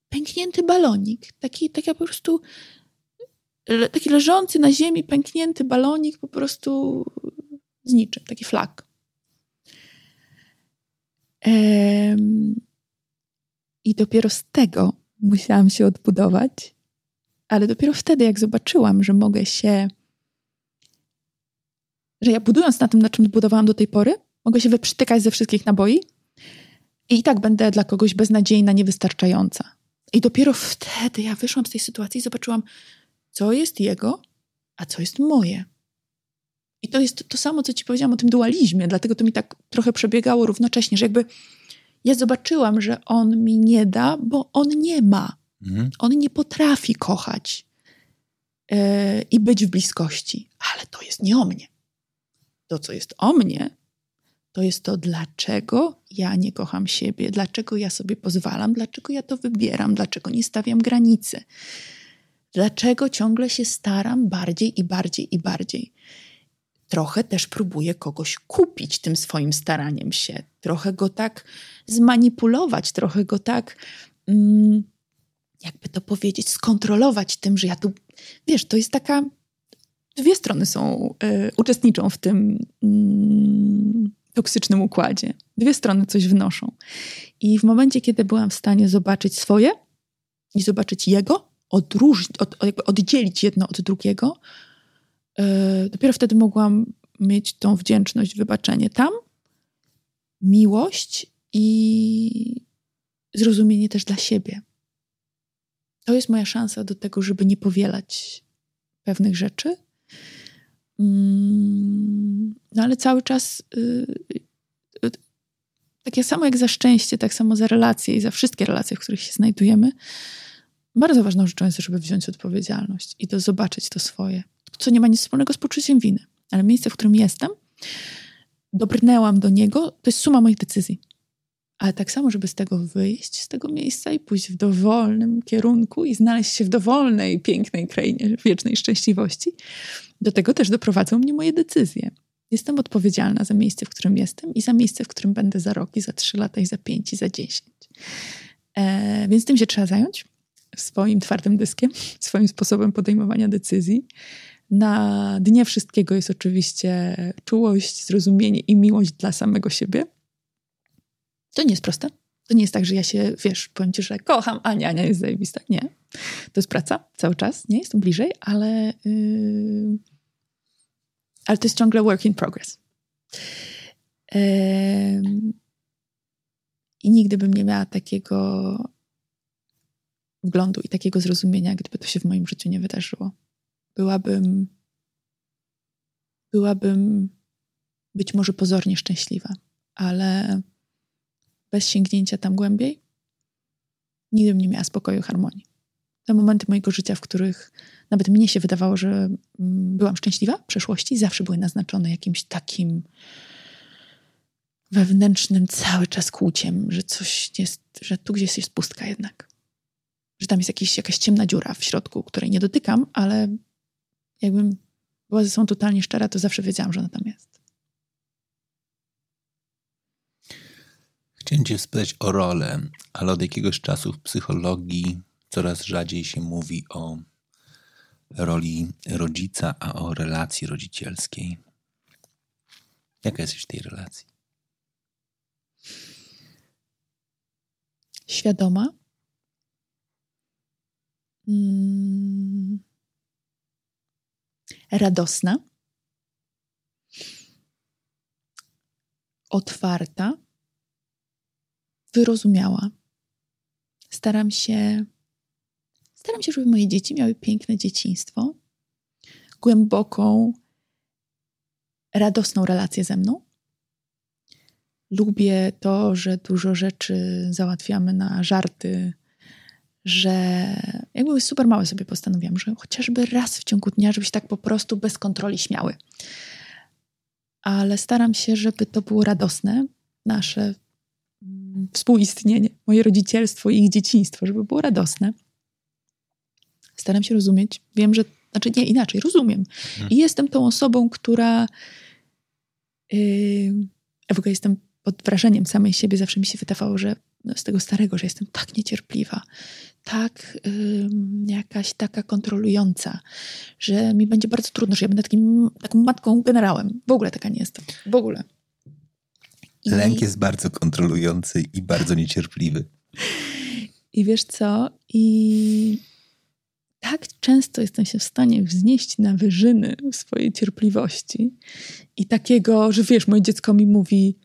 A: pęknięty balonik. Taki, taki po prostu, taki leżący na ziemi, pęknięty balonik, po prostu z niczym, taki flak. I dopiero z tego musiałam się odbudować, ale dopiero wtedy, jak zobaczyłam, że mogę się że ja budując na tym, na czym budowałam do tej pory, mogę się wyprztykać ze wszystkich naboi i, i tak będę dla kogoś beznadziejna, niewystarczająca. I dopiero wtedy ja wyszłam z tej sytuacji i zobaczyłam, co jest jego, a co jest moje. I to jest to samo, co ci powiedziałam o tym dualizmie, dlatego to mi tak trochę przebiegało równocześnie, że jakby ja zobaczyłam, że on mi nie da, bo on nie ma. Mhm. On nie potrafi kochać yy, i być w bliskości, ale to jest nie o mnie to, co jest o mnie, to jest to, dlaczego ja nie kocham siebie, dlaczego ja sobie pozwalam, dlaczego ja to wybieram, dlaczego nie stawiam granicy, dlaczego ciągle się staram bardziej i bardziej i bardziej. Trochę też próbuję kogoś kupić tym swoim staraniem się, trochę go tak zmanipulować, trochę go tak, mm, jakby to powiedzieć, skontrolować tym, że ja tu, wiesz, to jest taka dwie strony są, y, uczestniczą w tym y, toksycznym układzie. Dwie strony coś wnoszą. I w momencie, kiedy byłam w stanie zobaczyć swoje i zobaczyć jego, odróżnić, od, jakby oddzielić jedno od drugiego, y, dopiero wtedy mogłam mieć tą wdzięczność, wybaczenie tam, miłość i zrozumienie też dla siebie. To jest moja szansa do tego, żeby nie powielać pewnych rzeczy, no ale cały czas y, y, takie samo jak za szczęście, tak samo za relacje i za wszystkie relacje, w których się znajdujemy, bardzo ważną rzeczą jest, żeby wziąć odpowiedzialność i to zobaczyć to swoje, co nie ma nic wspólnego z poczuciem winy. Ale miejsce, w którym jestem, dobrnęłam do niego, to jest suma moich decyzji. Ale tak samo, żeby z tego wyjść, z tego miejsca i pójść w dowolnym kierunku i znaleźć się w dowolnej, pięknej krainie wiecznej szczęśliwości, do tego też doprowadzą mnie moje decyzje. Jestem odpowiedzialna za miejsce, w którym jestem i za miejsce, w którym będę za rok, i za trzy lata, i za pięć, i za dziesięć. E, więc tym się trzeba zająć swoim twardym dyskiem, swoim sposobem podejmowania decyzji. Na dnie wszystkiego jest oczywiście czułość, zrozumienie i miłość dla samego siebie. To nie jest proste. To nie jest tak, że ja się, wiesz, powiem ci, że kocham Ania, Ania jest zajebista. Nie. To jest praca cały czas, nie? Jestem bliżej, ale, yy, ale to jest ciągle work in progress. Yy, I nigdy bym nie miała takiego wglądu i takiego zrozumienia, gdyby to się w moim życiu nie wydarzyło. Byłabym, byłabym być może pozornie szczęśliwa, ale bez sięgnięcia tam głębiej, nigdy bym nie miała spokoju, harmonii. Te momenty mojego życia, w których nawet mnie się wydawało, że mm, byłam szczęśliwa w przeszłości, zawsze były naznaczone jakimś takim wewnętrznym cały czas kłuciem, że coś jest, że tu gdzieś jest pustka jednak. Że tam jest jakiś, jakaś ciemna dziura w środku, której nie dotykam, ale jakbym była ze sobą totalnie szczera, to zawsze wiedziałam, że ona tam jest.
B: Chciałem Cię spytać o rolę, ale od jakiegoś czasu w psychologii coraz rzadziej się mówi o roli rodzica, a o relacji rodzicielskiej. Jaka jesteś w tej relacji?
A: Świadoma. Mm. Radosna. Otwarta wyrozumiała. Staram się, staram się, żeby moje dzieci miały piękne dzieciństwo, głęboką, radosną relację ze mną. Lubię to, że dużo rzeczy załatwiamy na żarty, że jakby super małe sobie postanowiłam, że chociażby raz w ciągu dnia, żeby się tak po prostu bez kontroli śmiały. Ale staram się, żeby to było radosne, nasze współistnienie, moje rodzicielstwo i ich dzieciństwo, żeby było radosne. Staram się rozumieć. Wiem, że, znaczy nie inaczej, rozumiem. Hmm. I jestem tą osobą, która. Yy, w ogóle jestem pod wrażeniem samej siebie. Zawsze mi się wydawało, że no, z tego starego, że jestem tak niecierpliwa, tak yy, jakaś taka kontrolująca, że mi będzie bardzo trudno, że ja będę takim, taką matką generałem. W ogóle taka nie jestem. W ogóle.
B: I... Lęk jest bardzo kontrolujący i bardzo niecierpliwy.
A: I wiesz co? I tak często jestem się w stanie wznieść na wyżyny swojej cierpliwości i takiego, że wiesz, moje dziecko mi mówi,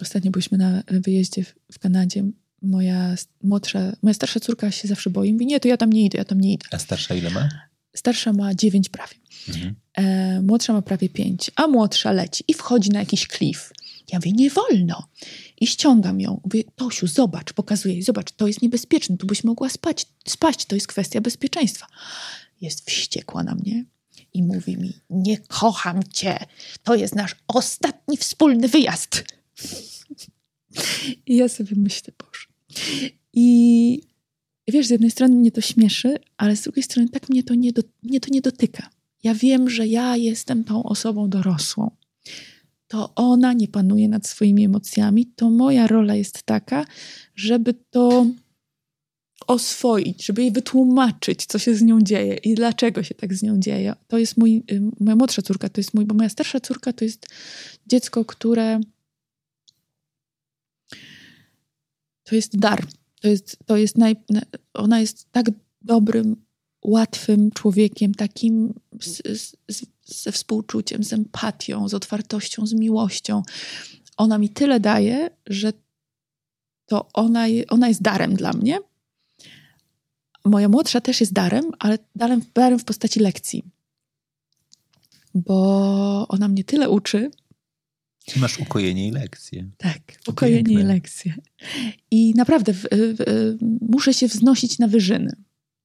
A: ostatnio byliśmy na wyjeździe w, w Kanadzie, moja młodsza, moja starsza córka się zawsze boi, mówi, nie, to ja tam nie idę, ja tam nie idę.
B: A starsza ile ma?
A: Starsza ma dziewięć prawie. Mhm. E, młodsza ma prawie pięć, a młodsza leci i wchodzi na jakiś klif. Ja mówię, nie wolno. I ściągam ją. Mówię, Tosiu, zobacz, pokazuję jej, zobacz, to jest niebezpieczne, tu byś mogła spać, spaść, to jest kwestia bezpieczeństwa. Jest wściekła na mnie i mówi mi, nie kocham cię, to jest nasz ostatni wspólny wyjazd. I ja sobie myślę, Boże. I wiesz, z jednej strony mnie to śmieszy, ale z drugiej strony tak mnie to nie, do, mnie to nie dotyka. Ja wiem, że ja jestem tą osobą dorosłą to ona nie panuje nad swoimi emocjami, to moja rola jest taka, żeby to oswoić, żeby jej wytłumaczyć, co się z nią dzieje i dlaczego się tak z nią dzieje. To jest mój, y, moja młodsza córka, to jest mój, bo moja starsza córka to jest dziecko, które to jest dar. To jest, to jest naj, ona jest tak dobrym, łatwym człowiekiem, takim z, z, ze współczuciem, z empatią, z otwartością, z miłością. Ona mi tyle daje, że to ona, ona jest darem dla mnie. Moja młodsza też jest darem, ale darem, darem w postaci lekcji. Bo ona mnie tyle uczy.
B: Masz ukojenie i lekcje.
A: Tak, ukojenie i lekcje. I naprawdę w, w, muszę się wznosić na wyżyny.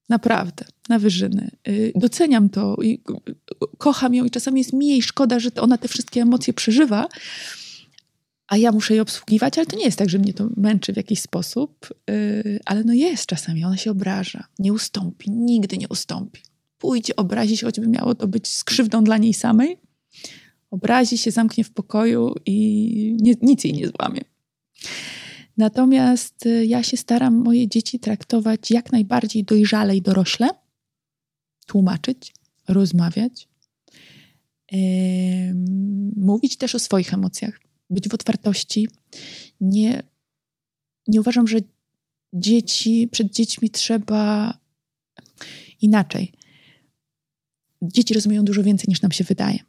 A: Naprawdę, na wyżyny. Y, doceniam to i kocham ją i czasami jest mi jej szkoda, że ona te wszystkie emocje przeżywa, a ja muszę je obsługiwać, ale to nie jest tak, że mnie to męczy w jakiś sposób, y, ale no jest czasami, ona się obraża, nie ustąpi, nigdy nie ustąpi. Pójdzie, obrazi się, choćby miało to być skrzywdą dla niej samej, obrazi się, zamknie w pokoju i nie, nic jej nie złamie. Natomiast y, ja się staram moje dzieci traktować jak najbardziej dojrzale i dorośle, tłumaczyć, rozmawiać, yy, mówić też o swoich emocjach, być w otwartości. Nie, nie uważam, że dzieci, przed dziećmi trzeba inaczej. Dzieci rozumieją dużo więcej niż nam się wydaje.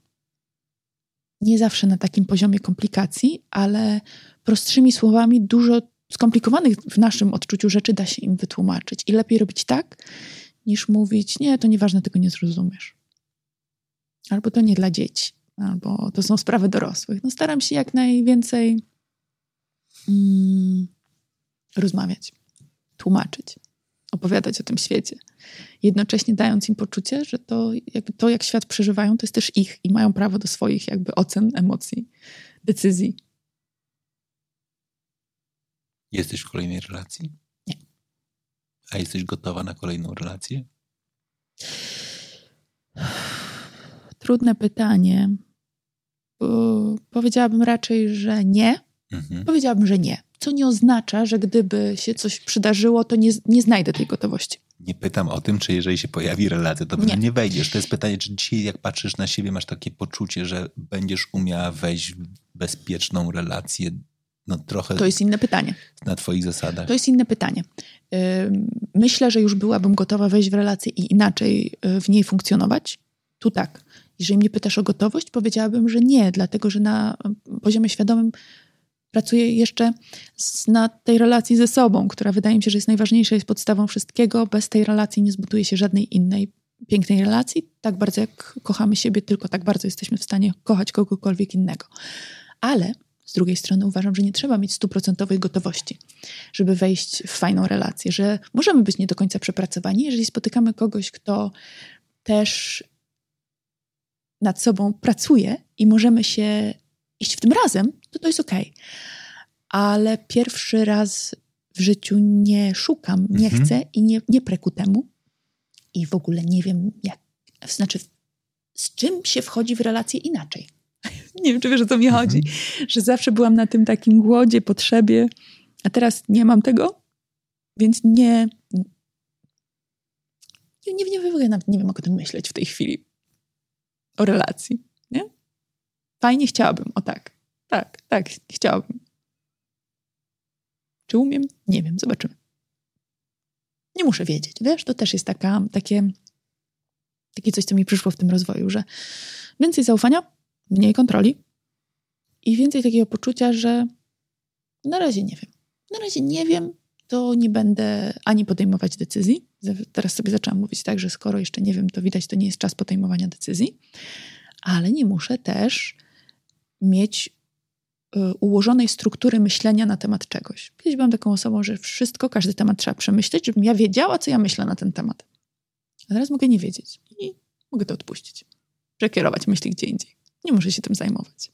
A: Nie zawsze na takim poziomie komplikacji, ale prostszymi słowami dużo skomplikowanych w naszym odczuciu rzeczy da się im wytłumaczyć. I lepiej robić tak, niż mówić, nie, to nieważne, tego nie zrozumiesz. Albo to nie dla dzieci, albo to są sprawy dorosłych. No staram się jak najwięcej mm, rozmawiać, tłumaczyć, opowiadać o tym świecie. Jednocześnie dając im poczucie, że to, jakby to, jak świat przeżywają, to jest też ich i mają prawo do swoich jakby ocen, emocji, decyzji.
B: Jesteś w kolejnej relacji?
A: Nie.
B: A jesteś gotowa na kolejną relację?
A: Trudne pytanie. powiedziałabym raczej, że nie. Mhm. Powiedziałabym, że nie. Co nie oznacza, że gdyby się coś przydarzyło, to nie, nie znajdę tej gotowości.
B: Nie pytam o tym, czy jeżeli się pojawi relacja, to nie. nie wejdziesz. To jest pytanie, czy dzisiaj, jak patrzysz na siebie, masz takie poczucie, że będziesz umiała wejść w bezpieczną relację no trochę.
A: To jest inne pytanie.
B: Na Twoich zasadach.
A: To jest inne pytanie. Myślę, że już byłabym gotowa wejść w relację i inaczej y, w niej funkcjonować. Tu tak. Jeżeli mnie pytasz o gotowość, powiedziałabym, że nie, dlatego że na poziomie świadomym pracuję jeszcze na tej relacji ze sobą, która wydaje mi się, że jest najważniejsza, jest podstawą wszystkiego. Bez tej relacji nie zbuduje się żadnej innej pięknej relacji. Tak bardzo jak kochamy siebie, tylko tak bardzo jesteśmy w stanie kochać kogokolwiek innego. Ale z drugiej strony uważam, że nie trzeba mieć stuprocentowej gotowości, żeby wejść w fajną relację, że możemy być nie do końca przepracowani, jeżeli spotykamy kogoś, kto też nad sobą pracuje i możemy się iść w tym razem, to to jest okej. Okay. Ale pierwszy raz w życiu nie szukam, nie mhm. chcę i nie, nie preku temu. I w ogóle nie wiem, jak, znaczy, z czym się wchodzi w relację inaczej. nie wiem, czy wiesz, o co mi mhm. chodzi. Że zawsze byłam na tym takim głodzie, potrzebie, a teraz nie mam tego, więc nie. Nie, nie, nie, nie, nie wiem, jak o tym myśleć w tej chwili. O relacji? Fajnie chciałabym, o tak. Tak, tak, chciałabym. Czy umiem? Nie wiem, zobaczymy. Nie muszę wiedzieć, wiesz, to też jest taka, takie, takie coś, co mi przyszło w tym rozwoju, że więcej zaufania, mniej kontroli i więcej takiego poczucia, że na razie nie wiem. Na razie nie wiem, to nie będę ani podejmować decyzji. Teraz sobie zaczęłam mówić tak, że skoro jeszcze nie wiem, to widać, to nie jest czas podejmowania decyzji, ale nie muszę też mieć y, ułożonej struktury myślenia na temat czegoś. Kiedyś byłam taką osobą, że wszystko, każdy temat trzeba przemyśleć, żebym ja wiedziała, co ja myślę na ten temat. A teraz mogę nie wiedzieć i mogę to odpuścić. Przekierować myśli gdzie indziej. Nie muszę się tym zajmować.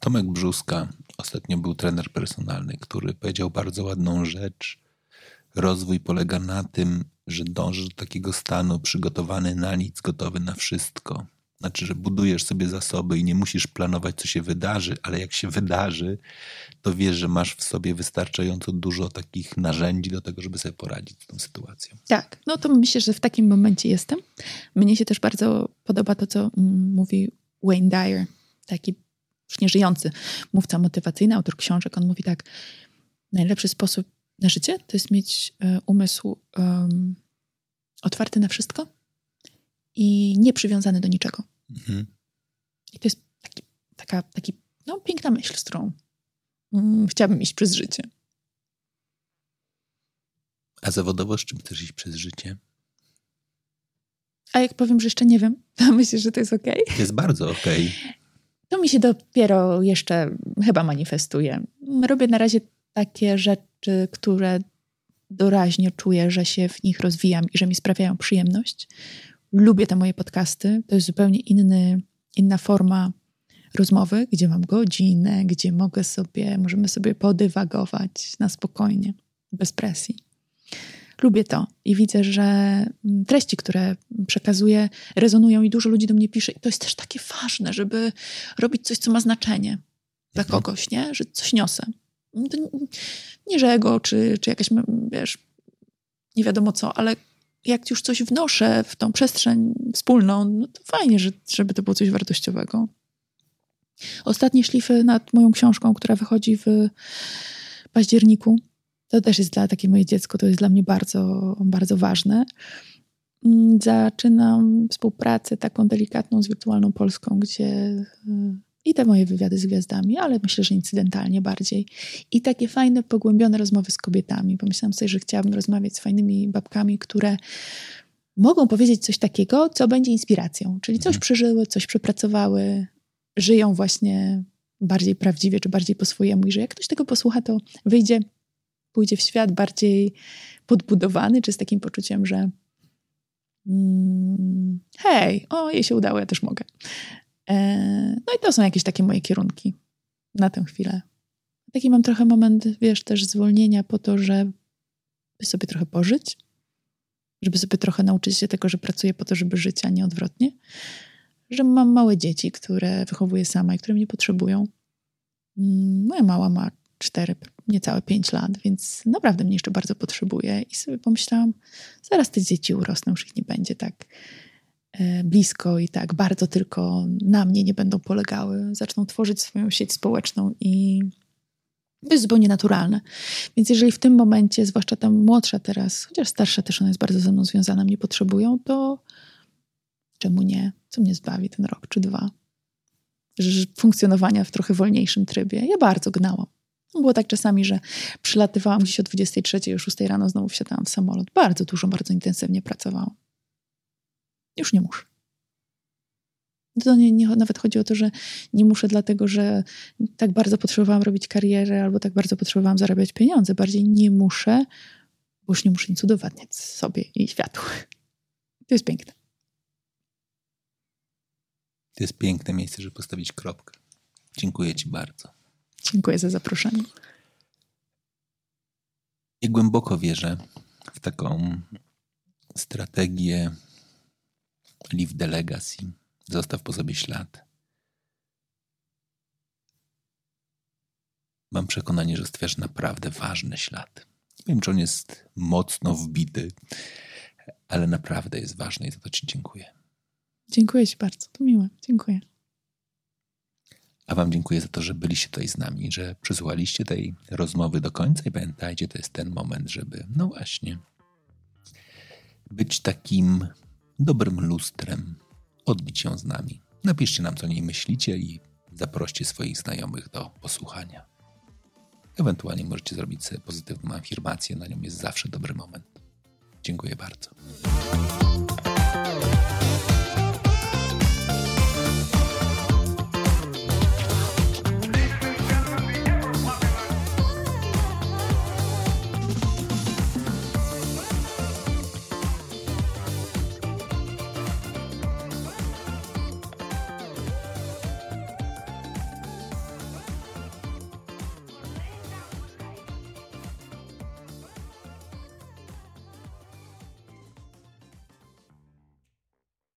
B: Tomek Brzuska, ostatnio był trener personalny, który powiedział bardzo ładną rzecz. Rozwój polega na tym, że dążysz do takiego stanu przygotowany na nic, gotowy na wszystko. Znaczy, że budujesz sobie zasoby i nie musisz planować, co się wydarzy, ale jak się wydarzy, to wiesz, że masz w sobie wystarczająco dużo takich narzędzi do tego, żeby sobie poradzić z tą sytuacją.
A: Tak, no to myślę, że w takim momencie jestem. Mnie się też bardzo podoba to, co mówi Wayne Dyer, taki już nieżyjący mówca motywacyjny, autor książek. On mówi tak, najlepszy sposób na życie to jest mieć e, umysł um, otwarty na wszystko i nie przywiązany do niczego. Mhm. I to jest taki, taka taki, no, piękna myśl, z którą mm, chciałabym iść przez życie.
B: A zawodowo z czym chcesz iść przez życie?
A: A jak powiem, że jeszcze nie wiem, to myślisz, że to jest ok?
B: Jest bardzo ok.
A: To mi się dopiero jeszcze chyba manifestuje. Robię na razie takie rzeczy, które doraźnie czuję, że się w nich rozwijam i że mi sprawiają przyjemność. Lubię te moje podcasty. To jest zupełnie inny, inna forma rozmowy, gdzie mam godzinę, gdzie mogę sobie, możemy sobie podywagować na spokojnie, bez presji lubię to i widzę, że mm, treści, które przekazuję, rezonują i dużo ludzi do mnie pisze. I to jest też takie ważne, żeby robić coś, co ma znaczenie dla mhm. kogoś, nie? Że coś niosę. Nie, że ego, czy, czy jakaś, wiesz, nie wiadomo co, ale jak już coś wnoszę w tą przestrzeń wspólną, no to fajnie, że, żeby to było coś wartościowego. Ostatnie szlify nad moją książką, która wychodzi w październiku, to też jest dla takie moje dziecko, to jest dla mnie bardzo, bardzo ważne. Mm, zaczynam współpracę taką delikatną z Wirtualną Polską, gdzie y, i te moje wywiady z gwiazdami, ale myślę, że incydentalnie bardziej. I takie fajne, pogłębione rozmowy z kobietami. Pomyślałam sobie, że chciałabym rozmawiać z fajnymi babkami, które mogą powiedzieć coś takiego, co będzie inspiracją, czyli coś mhm. przeżyły, coś przepracowały, żyją właśnie bardziej prawdziwie, czy bardziej po swojemu i że jak ktoś tego posłucha, to wyjdzie pójdzie w świat bardziej podbudowany, czy z takim poczuciem, że mm, hej, o, jej się udało, ja też mogę. E, no i to są jakieś takie moje kierunki na tę chwilę. Taki mam trochę moment, wiesz, też zwolnienia po to, żeby sobie trochę pożyć, żeby sobie trochę nauczyć się tego, że pracuję po to, żeby żyć, a nie odwrotnie. Że mam małe dzieci, które wychowuję sama i które mnie potrzebują. Mm, moja mała ma cztery, niecałe pięć lat, więc naprawdę mnie jeszcze bardzo potrzebuje. I sobie pomyślałam, zaraz te dzieci urosną, już ich nie będzie tak blisko i tak bardzo tylko na mnie nie będą polegały. Zaczną tworzyć swoją sieć społeczną i to jest zupełnie naturalne. Więc jeżeli w tym momencie, zwłaszcza ta młodsza teraz, chociaż starsza też ona jest bardzo ze mną związana, mnie potrzebują, to czemu nie? Co mnie zbawi ten rok czy dwa? Funkcjonowania w trochę wolniejszym trybie. Ja bardzo gnałam. Było tak czasami, że przylatywałam gdzieś o 23, o 6 rano znowu wsiadałam w samolot. Bardzo dużo, bardzo intensywnie pracowałam. Już nie muszę. To nie, nie, nawet chodzi o to, że nie muszę dlatego, że tak bardzo potrzebowałam robić karierę albo tak bardzo potrzebowałam zarabiać pieniądze. Bardziej nie muszę, bo już nie muszę nic udowadniać sobie i światu. To jest piękne.
B: To jest piękne miejsce, żeby postawić kropkę. Dziękuję Ci bardzo.
A: Dziękuję za zaproszenie.
B: Ja głęboko wierzę w taką strategię Leave the Legacy. Zostaw po sobie ślad. Mam przekonanie, że stwierasz naprawdę ważny ślad. Nie wiem, czy on jest mocno wbity, ale naprawdę jest ważny i za to Ci dziękuję.
A: Dziękuję Ci bardzo, to miłe. Dziękuję.
B: A Wam dziękuję za to, że byliście tutaj z nami, że przysłuchaliście tej rozmowy do końca i pamiętajcie, to jest ten moment, żeby, no właśnie, być takim dobrym lustrem, odbić ją z nami. Napiszcie nam, co o niej myślicie i zaproście swoich znajomych do posłuchania. Ewentualnie możecie zrobić sobie pozytywną afirmację, na nią jest zawsze dobry moment. Dziękuję bardzo.